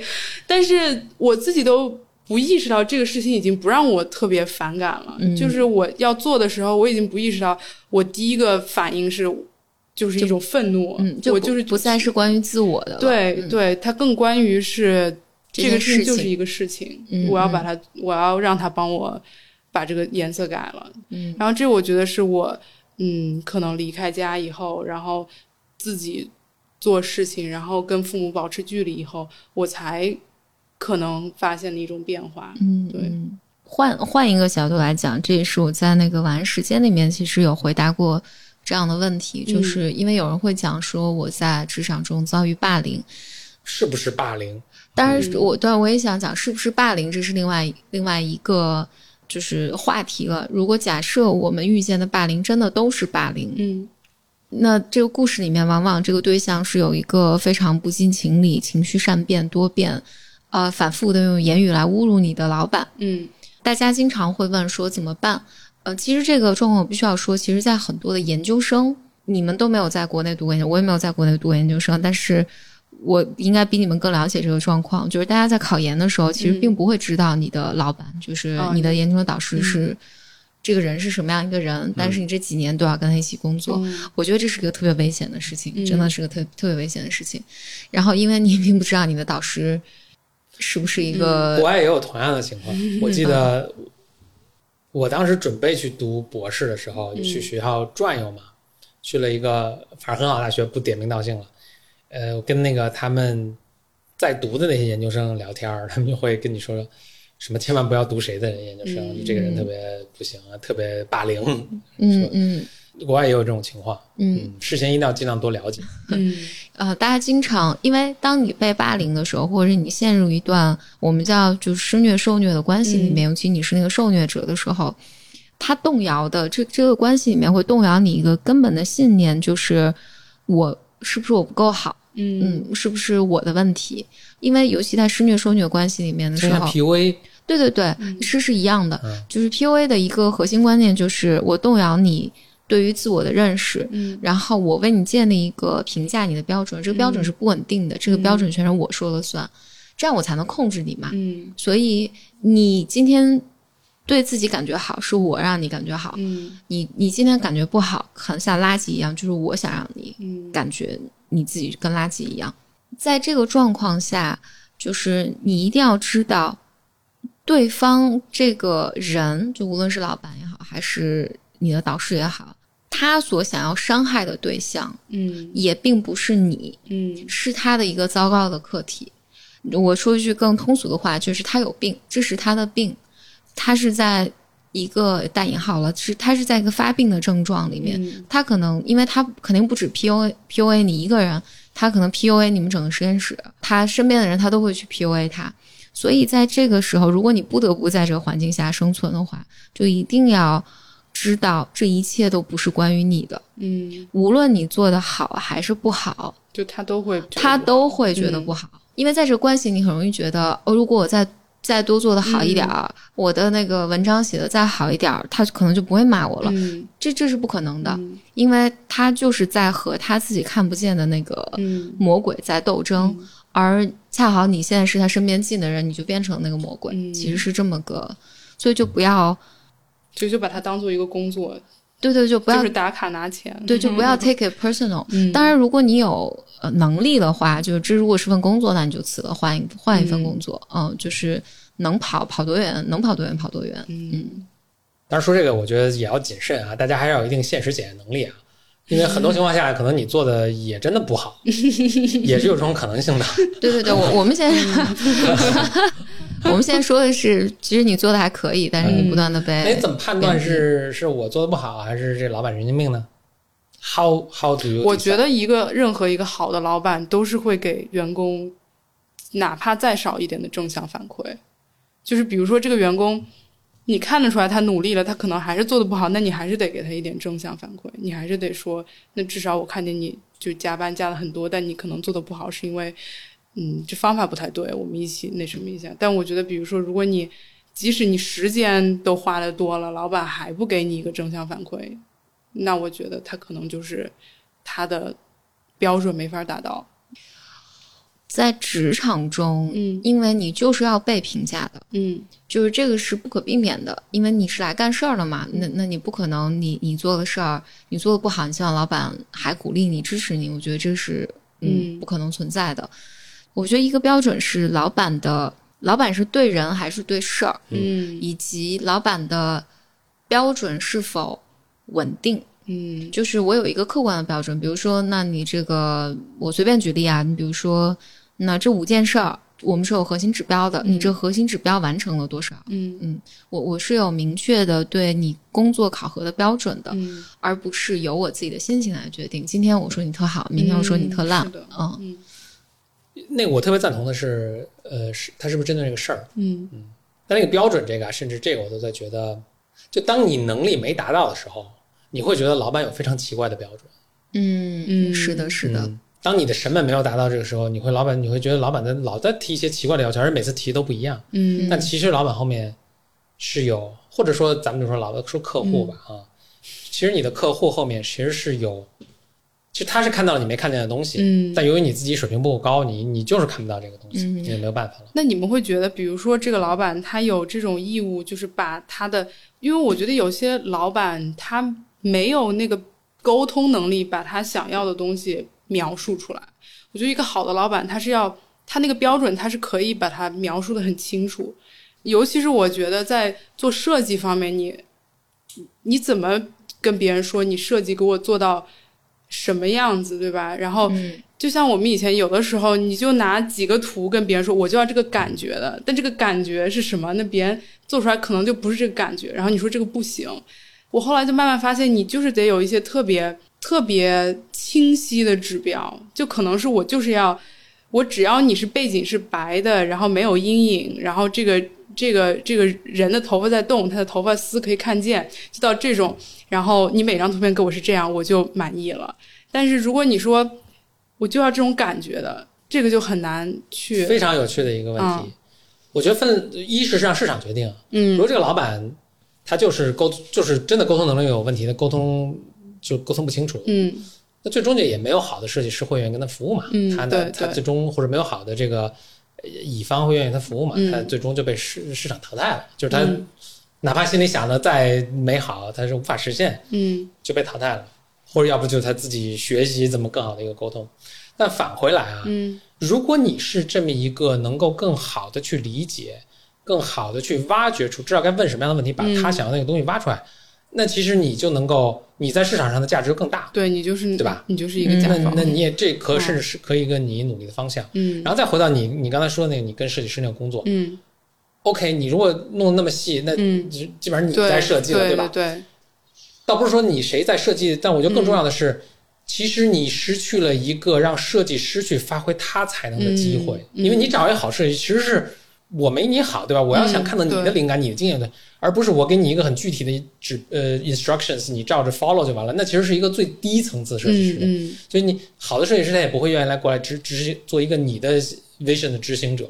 Speaker 2: 但是我自己都不意识到这个事情已经不让我特别反感了。
Speaker 1: 嗯
Speaker 2: 就是我要做的时候，我已经不意识到，我第一个反应是就是一种愤怒，
Speaker 1: 嗯，就
Speaker 2: 我就是
Speaker 1: 不再是关于自我的了。
Speaker 2: 对、
Speaker 1: 嗯
Speaker 2: 对，它更关于是
Speaker 1: 这
Speaker 2: 这个
Speaker 1: 事情
Speaker 2: 事情就是一个事情，
Speaker 1: 嗯
Speaker 2: 我要把它，我要让他帮我把这个颜色改了。
Speaker 1: 嗯
Speaker 2: 然后这我觉得是我，嗯，可能离开家以后，然后自己做事情，然后跟父母保持距离以后，我才可能发现的一种变化。
Speaker 1: 嗯，
Speaker 2: 对
Speaker 1: 嗯换换一个角度来讲，这也是我在那个晚安时间里面其实有回答过这样的问题，
Speaker 2: 嗯
Speaker 1: 就是因为有人会讲说我在职场中遭遇霸凌，
Speaker 3: 是不是霸凌？
Speaker 1: 当然
Speaker 2: 嗯
Speaker 1: 我当然我也想讲是不是霸凌，这是另外另外一个就是话题了。如果假设我们遇见的霸凌真的都是霸凌，
Speaker 2: 嗯
Speaker 1: 那这个故事里面，往往这个对象是有一个非常不近情理、情绪善变、多变，呃，反复的用言语来侮辱你的老板。
Speaker 2: 嗯
Speaker 1: 大家经常会问说怎么办？呃，其实这个状况我必须要说，其实在很多的研究生你们都没有在国内读过研究，我也没有在国内读过研究生，但是我应该比你们更了解这个状况。就是大家在考研的时候，其实并不会知道你的老板，就是你的研究生导师是这个人是什么样一个人，但是你这几年都要跟他一起工作。我觉得这是个特别危险的事情，真的是个特特别危险的事情。然后，因为你并不知道你的导师是不是一个，
Speaker 3: 国外也有同样的情况。我记得我当时准备去读博士的时候，就去学校转悠嘛。去了一个反正很好大学，不点名道姓了。呃，我跟那个他们在读的那些研究生聊天 他们就会跟你说什么千万不要读谁的研究生，你这个人特别不行啊，特别霸凌。
Speaker 1: 嗯嗯，
Speaker 3: 国外也有这种情况。嗯，事先一定要尽量多了解。
Speaker 1: 嗯，呃，大家经常因为当你被霸凌的时候，或者是你陷入一段我们叫就是施虐受虐的关系里面，尤其你是那个受虐者的时候。他动摇的这这个关系里面会动摇你一个根本的信念，就是我是不是我不够好？嗯嗯，是不是我的问题？因为尤其在施虐受虐关系里面的时候
Speaker 3: ，PUA，
Speaker 1: 对对对，是是一样的，就是 PUA 的一个核心观念就是我动摇你对于自我的认识，嗯，然后我为你建立一个评价你的标准，这个标准是不稳定的，这个标准全是我说了算，这样我才能控制你嘛，嗯，所以你今天。对自己感觉好，是我让你感觉好。嗯，你你今天感觉不好，很像垃圾一样，就是我想让你感觉你自己跟垃圾一样。在这个状况下，就是你一定要知道，对方这个人，就无论是老板也好，还是你的导师也好，他所想要伤害的对象，嗯，也并不是你，嗯，是他的一个糟糕的课题。我说一句更通俗的话，就是他有病，这是他的病。他是在一个带引号了，是他是在一个发病的症状里面，他可能因为他肯定不止 P U A P U A 你一个人，他可能 P U A 你们整个实验室，他身边的人他都会去 P U A 他，所以在这个时候，如果你不得不在这个环境下生存的话，就一定要知道这一切都不是关于你的，嗯，无论你做的好还是不好，
Speaker 2: 就他都会
Speaker 1: 他都会觉得不好，因为在这个关系你很容易觉得哦，如果我再。再多做的好一点儿，我的那个文章写的再好一点儿，他可能就不会骂我了。这这是不可能的，因为他就是在和他自己看不见的那个魔鬼在斗争，而恰好你现在是他身边近的人，你就变成那个魔鬼。其实是这么个，所以就不要，
Speaker 2: 就就把它当做一个工作。
Speaker 1: 对对，就不要
Speaker 2: 就是打卡拿钱。
Speaker 1: 对，就不要 take it personal。当然，如果你有呃能力的话，就是这如果是份工作，那你就辞了，换一换一份工作。嗯，就是能跑跑多远，能跑多远跑多远。嗯。
Speaker 3: 当然说这个，我觉得也要谨慎啊，大家还是要有一定现实检验能力啊，因为很多情况下，可能你做的也真的不好，也是有这种可能性的。
Speaker 1: 对对对，我我们现在。我们现在说的是，其实你做的还可以，但是你不断的被……
Speaker 3: 哎，怎么判断是是我做的不好，还是这老板神经病呢？How how do you？
Speaker 2: 我觉得一个任何一个好的老板都是会给员工，哪怕再少一点的正向反馈。就是比如说这个员工，你看得出来他努力了，他可能还是做的不好，那你还是得给他一点正向反馈，你还是得说，那至少我看见你就加班加了很多，但你可能做的不好是因为。嗯，这方法不太对，我们一起那什么一下。但我觉得，比如说，如果你即使你时间都花的多了，老板还不给你一个正向反馈，那我觉得他可能就是他的标准没法达到。
Speaker 1: 在职场中，嗯，因为你就是要被评价的，
Speaker 2: 嗯，
Speaker 1: 就是这个是不可避免的，因为你是来干事儿的嘛。那那你不可能，你你做的事儿你做的不好，你希望老板还鼓励你、支持你，我觉得这是嗯不可能存在的。我觉得一个标准是老板的，老板是对人还是对事儿，嗯，以及老板的标准是否稳定，
Speaker 2: 嗯，
Speaker 1: 就是我有一个客观的标准，比如说，那你这个我随便举例啊，你比如说，那这五件事儿我们是有核心指标的，你这核心指标完成了多少？
Speaker 2: 嗯
Speaker 1: 嗯，我我是有明确的对你工作考核的标准的，而不是由我自己的心情来决定。今天我说你特好，明天我说你特烂，嗯。
Speaker 3: 那我特别赞同的是，呃，是他是不是针对这个事儿？
Speaker 2: 嗯
Speaker 3: 嗯。但那个标准，这个甚至这个我都在觉得，就当你能力没达到的时候，你会觉得老板有非常奇怪的标准。
Speaker 1: 嗯嗯，是的，是的。
Speaker 3: 当你的审美没有达到这个时候，你会老板你会觉得老板在老在提一些奇怪的要求，而且每次提都不一样。
Speaker 2: 嗯。
Speaker 3: 但其实老板后面是有，或者说咱们就说老的说客户吧啊，其实你的客户后面其实是有其实他是看到了你没看见的东西，
Speaker 2: 嗯
Speaker 3: 但由于你自己水平不够高，你你就是看不到这个东西，
Speaker 1: 嗯
Speaker 3: 你也没有办法了。
Speaker 2: 那你们会觉得，比如说这个老板他有这种义务，就是把他的，因为我觉得有些老板他没有那个沟通能力，把他想要的东西描述出来。我觉得一个好的老板，他是要他那个标准，他是可以把它描述的很清楚。尤其是我觉得在做设计方面，你你怎么跟别人说你设计给我做到什么样子，对吧？然后
Speaker 1: 嗯
Speaker 2: 就像我们以前有的时候，你就拿几个图跟别人说，我就要这个感觉的，但这个感觉是什么？那别人做出来可能就不是这个感觉，然后你说这个不行。我后来就慢慢发现，你就是得有一些特别特别清晰的指标，就可能是我就是要，我只要你是背景是白的，然后没有阴影，然后这个这个这个人的头发在动，他的头发丝可以看见，就到这种，然后你每张图片给我是这样，我就满意了。但是如果你说我就要这种感觉的，这个就很难去，
Speaker 3: 非常有趣的一个问题，
Speaker 2: 嗯。
Speaker 3: 我觉得分一是让市场决定，嗯。如
Speaker 2: 嗯
Speaker 3: 果这个老板他就是沟就是真的沟通能力有问题的，沟通就沟通不清楚，
Speaker 2: 嗯。
Speaker 3: 那最终就也没有好的设计师会员跟他服务嘛，
Speaker 2: 嗯
Speaker 3: 他的他最终或者没有好的这个呃乙方会愿意他服务嘛，
Speaker 2: 嗯。
Speaker 3: 他最终就被市市场淘汰了，就是他
Speaker 2: 嗯。
Speaker 3: 哪怕心里想的再美好，他是无法实现，
Speaker 2: 嗯。
Speaker 3: 就被淘汰了，或者要不就他自己学习怎么更好的一个沟通。但返回来啊，
Speaker 2: 嗯。
Speaker 3: 如果你是这么一个能够更好的去理解、更好的去挖掘出知道该问什么样的问题，把他想要那个东西挖出来，那其实你就能够你在市场上的价值更大。
Speaker 2: 对你就是
Speaker 3: 对吧？
Speaker 2: 你就是一个甲
Speaker 3: 那
Speaker 2: 方，
Speaker 3: 那你也这可
Speaker 2: 嗯
Speaker 3: 甚至是可以一个你努力的方向。
Speaker 2: 嗯
Speaker 3: 然后再回到你你刚才说的那个，你跟设计师那个工作
Speaker 2: 嗯
Speaker 3: ，OK，你如果弄得那么细，那
Speaker 2: 嗯，
Speaker 3: 基基本上你
Speaker 2: 对
Speaker 3: 在设计了，
Speaker 2: 对
Speaker 3: 吧？
Speaker 2: 对，
Speaker 3: 倒不是说你谁在设计，但我觉得更重要的
Speaker 2: 嗯
Speaker 3: 是，其实你失去了一个让设计师去发挥他才能的机会，因为你找一个好设计，其实是我没你好，对吧？我要想看到你的灵感、你的经验的，而不是我给你一个很具体的指呃 instructions，你照着 follow 就完了。那其实是一个最低层次设计师，
Speaker 2: 嗯嗯
Speaker 3: 所以你好的设计师他也不会愿意来过来执执行做一个你的 vision 的执行者。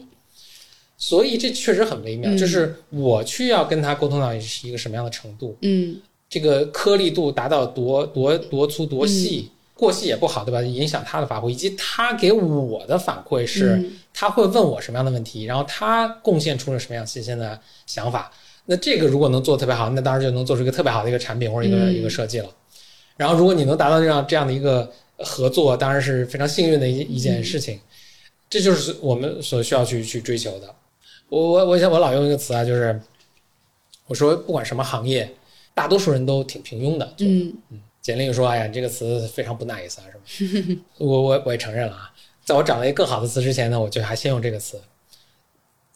Speaker 3: 所以这确实很微妙，
Speaker 2: 嗯
Speaker 3: 就是我去要跟他沟通到是一个什么样的程度，
Speaker 2: 嗯
Speaker 3: 这个颗粒度达到多多多粗多细，过细也不好，对吧？影响他的发挥，以及他给我的反馈是，
Speaker 2: 嗯
Speaker 3: 他会问我什么样的问题，然后他贡献出了什么样新鲜的想法。那这个如果能做得特别好，那当然就能做出一个特别好的一个产品或者一个、
Speaker 2: 嗯
Speaker 3: 一个设计了。然后如果你能达到这样这样的一个合作，当然是非常幸运的一一件事情。这就是我们所需要去去追求的。我我我想我老用一个词啊，就是我说不管什么行业，大多数人都挺平庸的。嗯
Speaker 2: 嗯
Speaker 3: 简历说：“哎呀，你这个词非常不 nice 啊，是吧？” 我我我也承认了啊，在我找了一个更好的词之前呢，我就还先用这个词。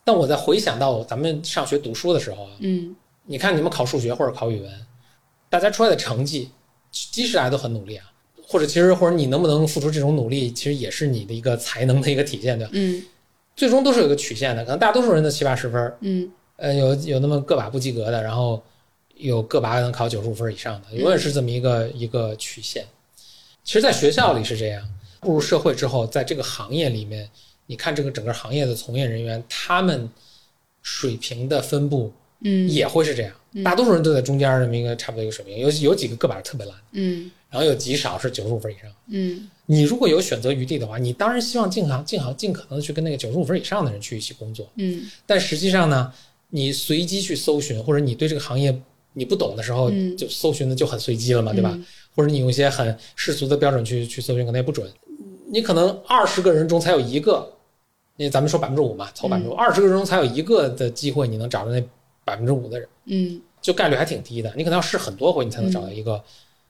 Speaker 3: 但我在回想到咱们上学读书的时候啊，
Speaker 2: 嗯
Speaker 3: 你看你们考数学或者考语文，大家出来的成绩，即使大家都很努力啊，或者其实或者你能不能付出这种努力，其实也是你的一个才能的一个体现，对吧？
Speaker 2: 嗯
Speaker 3: 最终都是有个曲线的，可能大多数人的七八十分，
Speaker 2: 嗯
Speaker 3: 呃，有有那么个把不及格的，然后有个把能考九十五分以上的，永远是这么一个、一个曲线。其实，在学校里是这样，步入社会之后，在这个行业里面，你看这个整个行业的从业人员，他们水平的分布
Speaker 2: 嗯。
Speaker 3: 也会是这样，大多数人都在中间这么一个差不多一个水平，有有几个个把特别烂，
Speaker 2: 嗯。
Speaker 3: 然后有极少是九十五分以上。
Speaker 2: 嗯。
Speaker 3: 你如果有选择余地的话，你当然希望尽行尽行尽可能的去跟那个九十五分以上的人去一起工作。
Speaker 2: 嗯。
Speaker 3: 但实际上呢，你随机去搜寻，或者你对这个行业你不懂的时候，
Speaker 2: 嗯
Speaker 3: 就搜寻的就很随机了嘛，对吧？或者你用一些很世俗的标准去去搜寻，可能也不准。你可能二十个人中才有一个，那咱们说百分之五嘛，投百分之五，二十个人中才有一个的机会，你能找到那百分之五的人，
Speaker 2: 嗯
Speaker 3: 就概率还挺低的。你可能要试很多回，你才能找到一个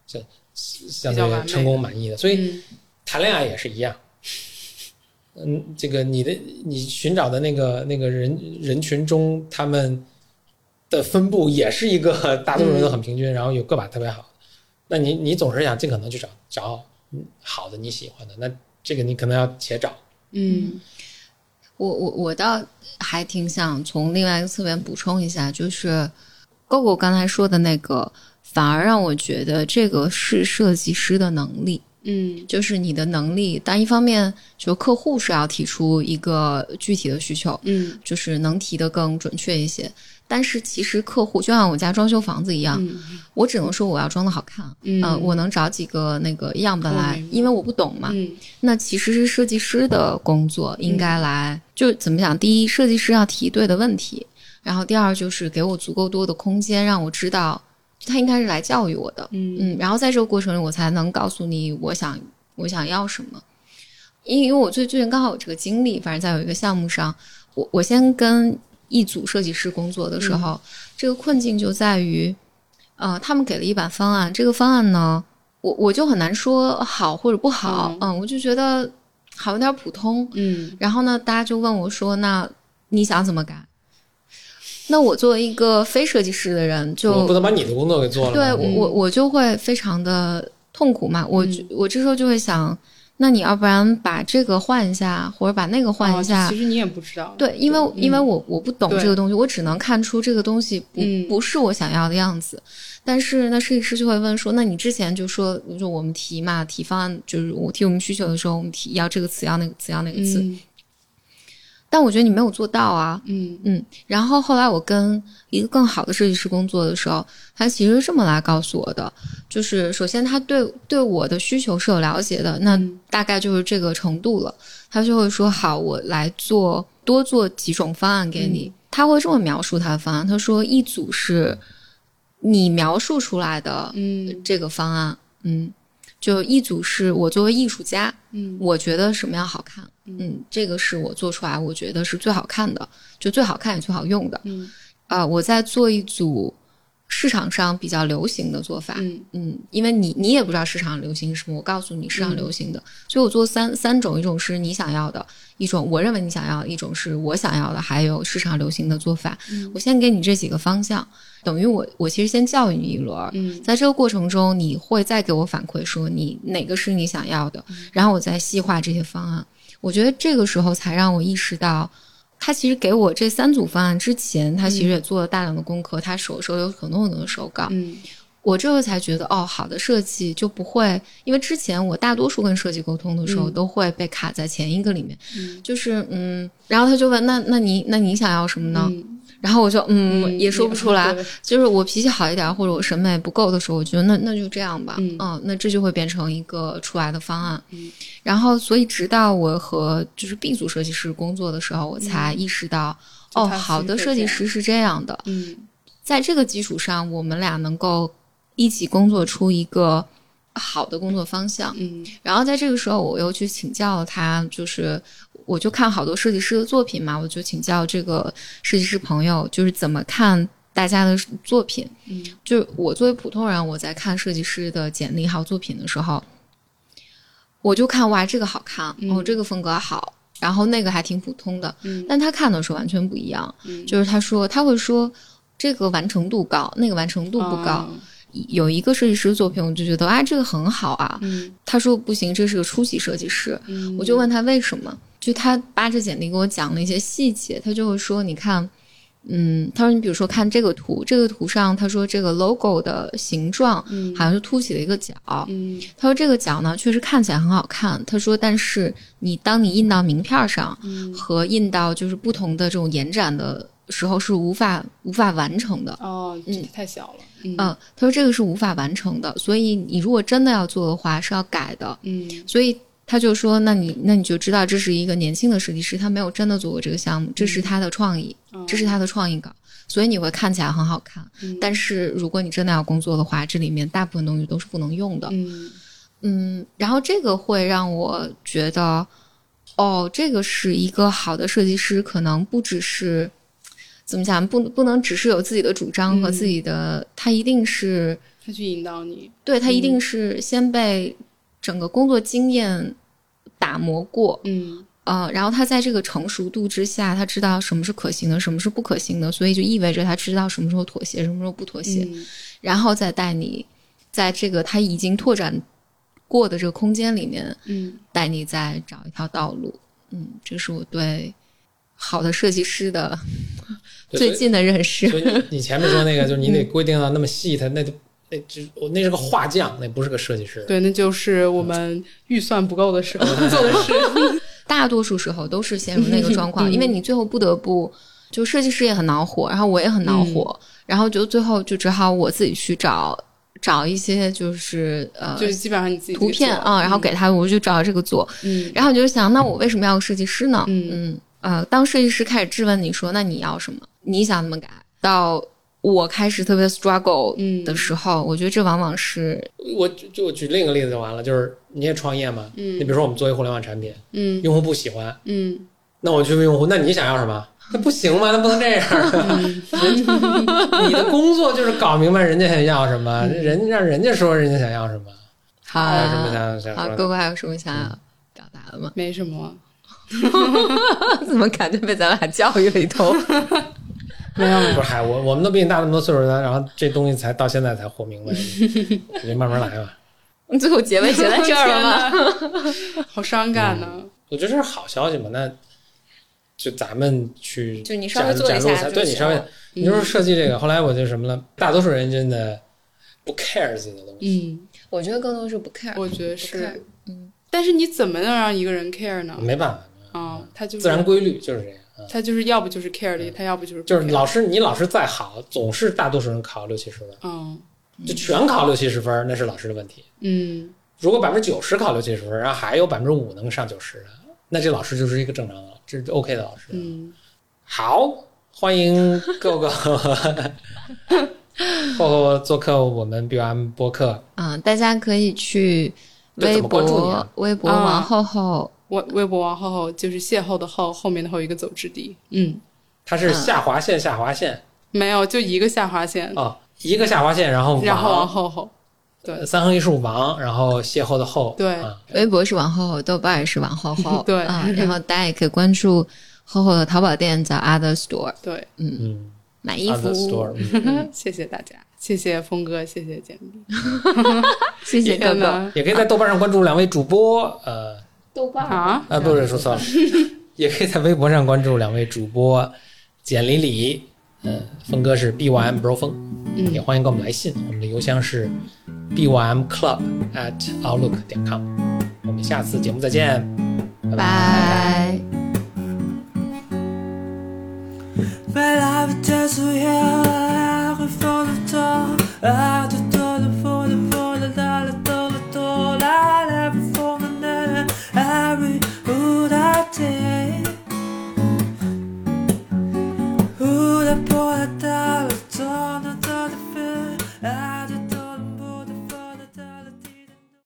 Speaker 3: 像相对
Speaker 2: 比较完美
Speaker 3: 成功满意的。所以
Speaker 2: 嗯
Speaker 3: 谈恋爱也是一样。嗯，这个你的你寻找的那个那个人人群中，他们的分布也是一个 大多数人都很平均，然后有个把特别好。那你你总是想尽可能去找找嗯好的你喜欢的，那这个你可能要且找。
Speaker 2: 嗯
Speaker 1: 我我我倒还挺想从另外一个侧面补充一下，就是狗狗刚才说的那个，反而让我觉得这个是设计师的能力。
Speaker 2: 嗯
Speaker 1: 就是你的能力，但一方面就客户是要提出一个具体的需求，
Speaker 2: 嗯
Speaker 1: 就是能提得更准确一些。但是其实客户就像我家装修房子一样，
Speaker 2: 嗯
Speaker 1: 我只能说我要装的好看，
Speaker 2: 嗯
Speaker 1: 呃我能找几个那个样本来，因为我不懂嘛。
Speaker 2: 嗯
Speaker 1: 那其实是设计师的工作，应该来、就怎么讲？第一，设计师要提对的问题，然后第二就是给我足够多的空间，让我知道他应该是来教育我的。
Speaker 2: 嗯
Speaker 1: 嗯，然后在这个过程里，我才能告诉你我想我想要什么。因为我最最近刚好有这个经历，反正在有一个项目上，我我先跟一组设计师工作的时候，这个困境就在于，呃，他们给了一版方案，这个方案呢，我我就很难说好或者不好，嗯我就觉得好有点普通。
Speaker 2: 嗯
Speaker 1: 然后呢，大家就问我说：“那你想怎么改？”那我作为一个非设计师的人，就
Speaker 3: 我不能把你的工作给做了。
Speaker 1: 对我我我就会非常的痛苦嘛。我就我这时候就会想，那你要不然把这个换一下，或者把那个换一下。
Speaker 2: 哦其实你也不知道。
Speaker 1: 对，因为、因为我我不懂这个东西，我只能看出这个东西不、
Speaker 2: 嗯
Speaker 1: 不是我想要的样子。但是那设计师就会问说，那你之前就说，就我们提嘛，提方案就是我提我们需求的时候，我们提要这个词，要那个词，要那个词。
Speaker 2: 嗯
Speaker 1: 但我觉得你没有做到啊。
Speaker 2: 嗯。
Speaker 1: 嗯，然后后来我跟一个更好的设计师工作的时候，他其实是这么来告诉我的，就是首先他对对我的需求是有了解的，那
Speaker 2: 嗯。
Speaker 1: 大概就是这个程度了，他就会说好，我来做多做几种方案给你。他会这么描述他的方案，他说一组是你描述出来的
Speaker 2: 嗯。
Speaker 1: 这个方案，嗯，就一组是我作为艺术家，
Speaker 2: 嗯。
Speaker 1: 我觉得什么样好看，嗯，这个是我做出来我觉得是最好看的，就最好看也最好用的。
Speaker 2: 嗯。
Speaker 1: 啊、我在做一组市场上比较流行的做法，
Speaker 2: 嗯。
Speaker 1: 嗯，因为你你也不知道市场流行什么，我告诉你市场流行的，所以我做三三种，一种是你想要的，一种我认为你想要的，一种是我想要的，还有市场流行的做法。
Speaker 2: 嗯。
Speaker 1: 我先给你这几个方向，等于我我其实先教育你一轮在这个过程中，你会再给我反馈说你哪个是你想要的，然后我再细化这些方案。我觉得这个时候才让我意识到，他其实给我这三组方案之前，他其实也做了大量的功课，他手手有很多很多的手稿。
Speaker 2: 嗯
Speaker 1: 我这个才觉得，哦，好的设计就不会，因为之前我大多数跟设计沟通的时候，
Speaker 2: 嗯。
Speaker 1: 都会被卡在前一个里面，
Speaker 2: 嗯。
Speaker 1: 就是嗯，然后他就问，那那你那你想要什么呢？
Speaker 2: 嗯？
Speaker 1: 然后我就嗯
Speaker 2: 嗯
Speaker 1: 也说不出来，就是我脾气好一点，或者我审美不够的时候，我觉得那那就这样吧，
Speaker 2: 嗯。
Speaker 1: 那这就会变成一个出来的方案。
Speaker 2: 嗯。
Speaker 1: 然后，所以直到我和就是 B 组设计师工作的时候，我才意识到，哦，好的设计师是这样的，
Speaker 2: 嗯。
Speaker 1: 在这个基础上，我们俩能够一起工作出一个好的工作方向。
Speaker 2: 嗯
Speaker 1: 然后在这个时候，我又去请教他，就是我就看好多设计师的作品嘛，我就请教这个设计师朋友，就是怎么看大家的作品。
Speaker 2: 嗯
Speaker 1: 就我作为普通人，我在看设计师的简历还有作品的时候，我就看哇，这个好看，
Speaker 2: 嗯
Speaker 1: 哦，这个风格好，然后那个还挺普通的。
Speaker 2: 嗯
Speaker 1: 但他看的时候完全不一样，
Speaker 2: 嗯
Speaker 1: 就是他说他会说这个完成度高，那个完成度不高。
Speaker 2: 啊
Speaker 1: 有一个设计师的作品，我就觉得啊，这个很好啊。
Speaker 2: 嗯
Speaker 1: 他说不行，这是个初级设计师。
Speaker 2: 嗯
Speaker 1: 我就问他为什么，就他扒着简历给我讲了一些细节，他就会说，你看，嗯，他说你比如说看这个图，这个图上他说这个 logo 的形状
Speaker 2: 嗯
Speaker 1: 好像是凸起了一个角，
Speaker 2: 嗯
Speaker 1: 他说这个角呢确实看起来很好看，他说但是你当你印到名片上
Speaker 2: 嗯
Speaker 1: 和印到就是不同的这种延展的时候是无法无法完成的。
Speaker 2: 哦，这太小了。嗯
Speaker 1: 嗯，他说这个是无法完成的，所以你如果真的要做的话是要改的。
Speaker 2: 嗯
Speaker 1: 所以他就说，那你那你就知道这是一个年轻的设计师，他没有真的做过这个项目，这是他的创意，
Speaker 2: 哦
Speaker 1: 这是他的创意稿，所以你会看起来很好看。
Speaker 2: 嗯
Speaker 1: 但是如果你真的要工作的话，这里面大部分东西都是不能用的。
Speaker 2: 嗯
Speaker 1: 嗯，然后这个会让我觉得，哦，这个是一个好的设计师，可能不只是怎么讲，不不能只是有自己的主张和
Speaker 2: 嗯
Speaker 1: 自己的，他一定是
Speaker 2: 他去引导你。
Speaker 1: 对他一定
Speaker 2: 嗯
Speaker 1: 是先被整个工作经验打磨过，
Speaker 2: 嗯
Speaker 1: 呃，然后他在这个成熟度之下，他知道什么是可行的，什么是不可行的，所以就意味着他知道什么时候妥协，什么时候不妥协，
Speaker 2: 嗯
Speaker 1: 然后再带你在这个他已经拓展过的这个空间里面，
Speaker 2: 嗯
Speaker 1: 带你再找一条道路。嗯，这是我对好的设计师的最近的认识。
Speaker 3: 所以你你前面说那个，就是你得规定到那么细，它那就那只我那是个画匠，那不是个设计师。
Speaker 2: 对，那就是我们预算不够的时候做的事。
Speaker 1: 大多数时候都是陷入那个状况，因为你最后不得不，就设计师也很恼火，然后我也很恼火，然后就最后就只好我自己去找找一些就是呃，
Speaker 2: 就是基本上你自己
Speaker 1: 图片啊，然后给他，我就找这个做，
Speaker 2: 嗯，
Speaker 1: 然后我就想，那我为什么要个设计师呢？
Speaker 2: 嗯
Speaker 1: 嗯呃，当设计师开始质问你说，那你要什么？你想怎么改？到我开始特别 struggle
Speaker 2: 嗯
Speaker 1: 的时候，我觉得这往往是
Speaker 3: 我就就我举另一个例子就完了，就是你也创业嘛，
Speaker 2: 嗯
Speaker 3: 你比如说我们做一互联网产品，
Speaker 2: 嗯
Speaker 3: 用户不喜欢，
Speaker 2: 嗯
Speaker 3: 那我去问用户，那你想要什么？那不行吗？那不能这样啊！你的工作就是搞明白人家想要什么，人让人家说人家想要什么。
Speaker 1: 好
Speaker 3: 还有什么想想
Speaker 1: 好？哥哥还有什么想要表达的吗？
Speaker 2: 没什么，
Speaker 1: 怎么感觉被咱俩教育了一通？
Speaker 2: 没有没有
Speaker 3: 不是，嗨，我我们都比你大那么多岁数呢，然后这东西才到现在才活明白，你就慢慢来吧。
Speaker 1: 最后结尾结在这儿了吗？
Speaker 2: 吗？好伤感呢。
Speaker 3: 我觉得这是好消息嘛，那就咱们去
Speaker 1: 就你稍微
Speaker 3: 展
Speaker 1: 做一下
Speaker 3: 对你稍微，你就说设计这个，后来我就什么了，大多数人真的不 care 自己的东西，
Speaker 2: 嗯，
Speaker 1: 我觉得更多是不 care，
Speaker 2: 我觉得是。嗯，但是你怎么能让一个人 care 呢？
Speaker 3: 没办法，
Speaker 2: 啊，他就是
Speaker 3: 自然规律就是这样。啊
Speaker 2: 他就是要不就是 care 的，他要不就是不
Speaker 3: 就是老师，你老师再好，总是大多数人考六七十分，
Speaker 2: 嗯
Speaker 3: 就全考六七十分，那是老师的问题。
Speaker 2: 嗯
Speaker 3: 如果百分之九十考六七十分，然后还有百分之五能上九十的，那这老师就是一个正常的，这是 OK 的老师。
Speaker 2: 嗯，
Speaker 3: 好，欢迎各个 后后做客我们 BOM 播客，
Speaker 1: 嗯，大家可以去微博
Speaker 3: 啊、
Speaker 1: 微博
Speaker 2: 啊
Speaker 1: 王后后，
Speaker 2: 微微博王后后就是邂逅的后，后面的后一个走之地。嗯，
Speaker 3: 它是下划线下划线
Speaker 2: 没有，就一个下划线，
Speaker 3: 哦，一个下划线，然后王，
Speaker 2: 然后王后后。对
Speaker 3: 三横一竖王，然后邂逅的后，
Speaker 2: 对
Speaker 3: 啊，
Speaker 1: 微博是王后后，豆瓣也是王后后，
Speaker 2: 对
Speaker 1: 啊，然后大家也可以关注后后的淘宝店叫 Other Store，
Speaker 2: 对，
Speaker 3: 嗯
Speaker 1: 买衣服
Speaker 3: ，other store，嗯
Speaker 2: 谢谢大家，谢谢峰哥，谢谢简历，
Speaker 1: 谢谢哥哥。
Speaker 3: 也可以在豆瓣上关注两位主播，呃，
Speaker 1: 豆瓣
Speaker 2: 啊！
Speaker 3: 啊，不是说错了，也可以在微博上关注两位主播简里里，嗯，峰哥是 B Y M Bro 峰，
Speaker 2: 嗯
Speaker 3: 也欢迎给我们来信，我们的邮箱是 B Y M Club at outlook 点 com，我们下次节目再见，拜
Speaker 1: 拜。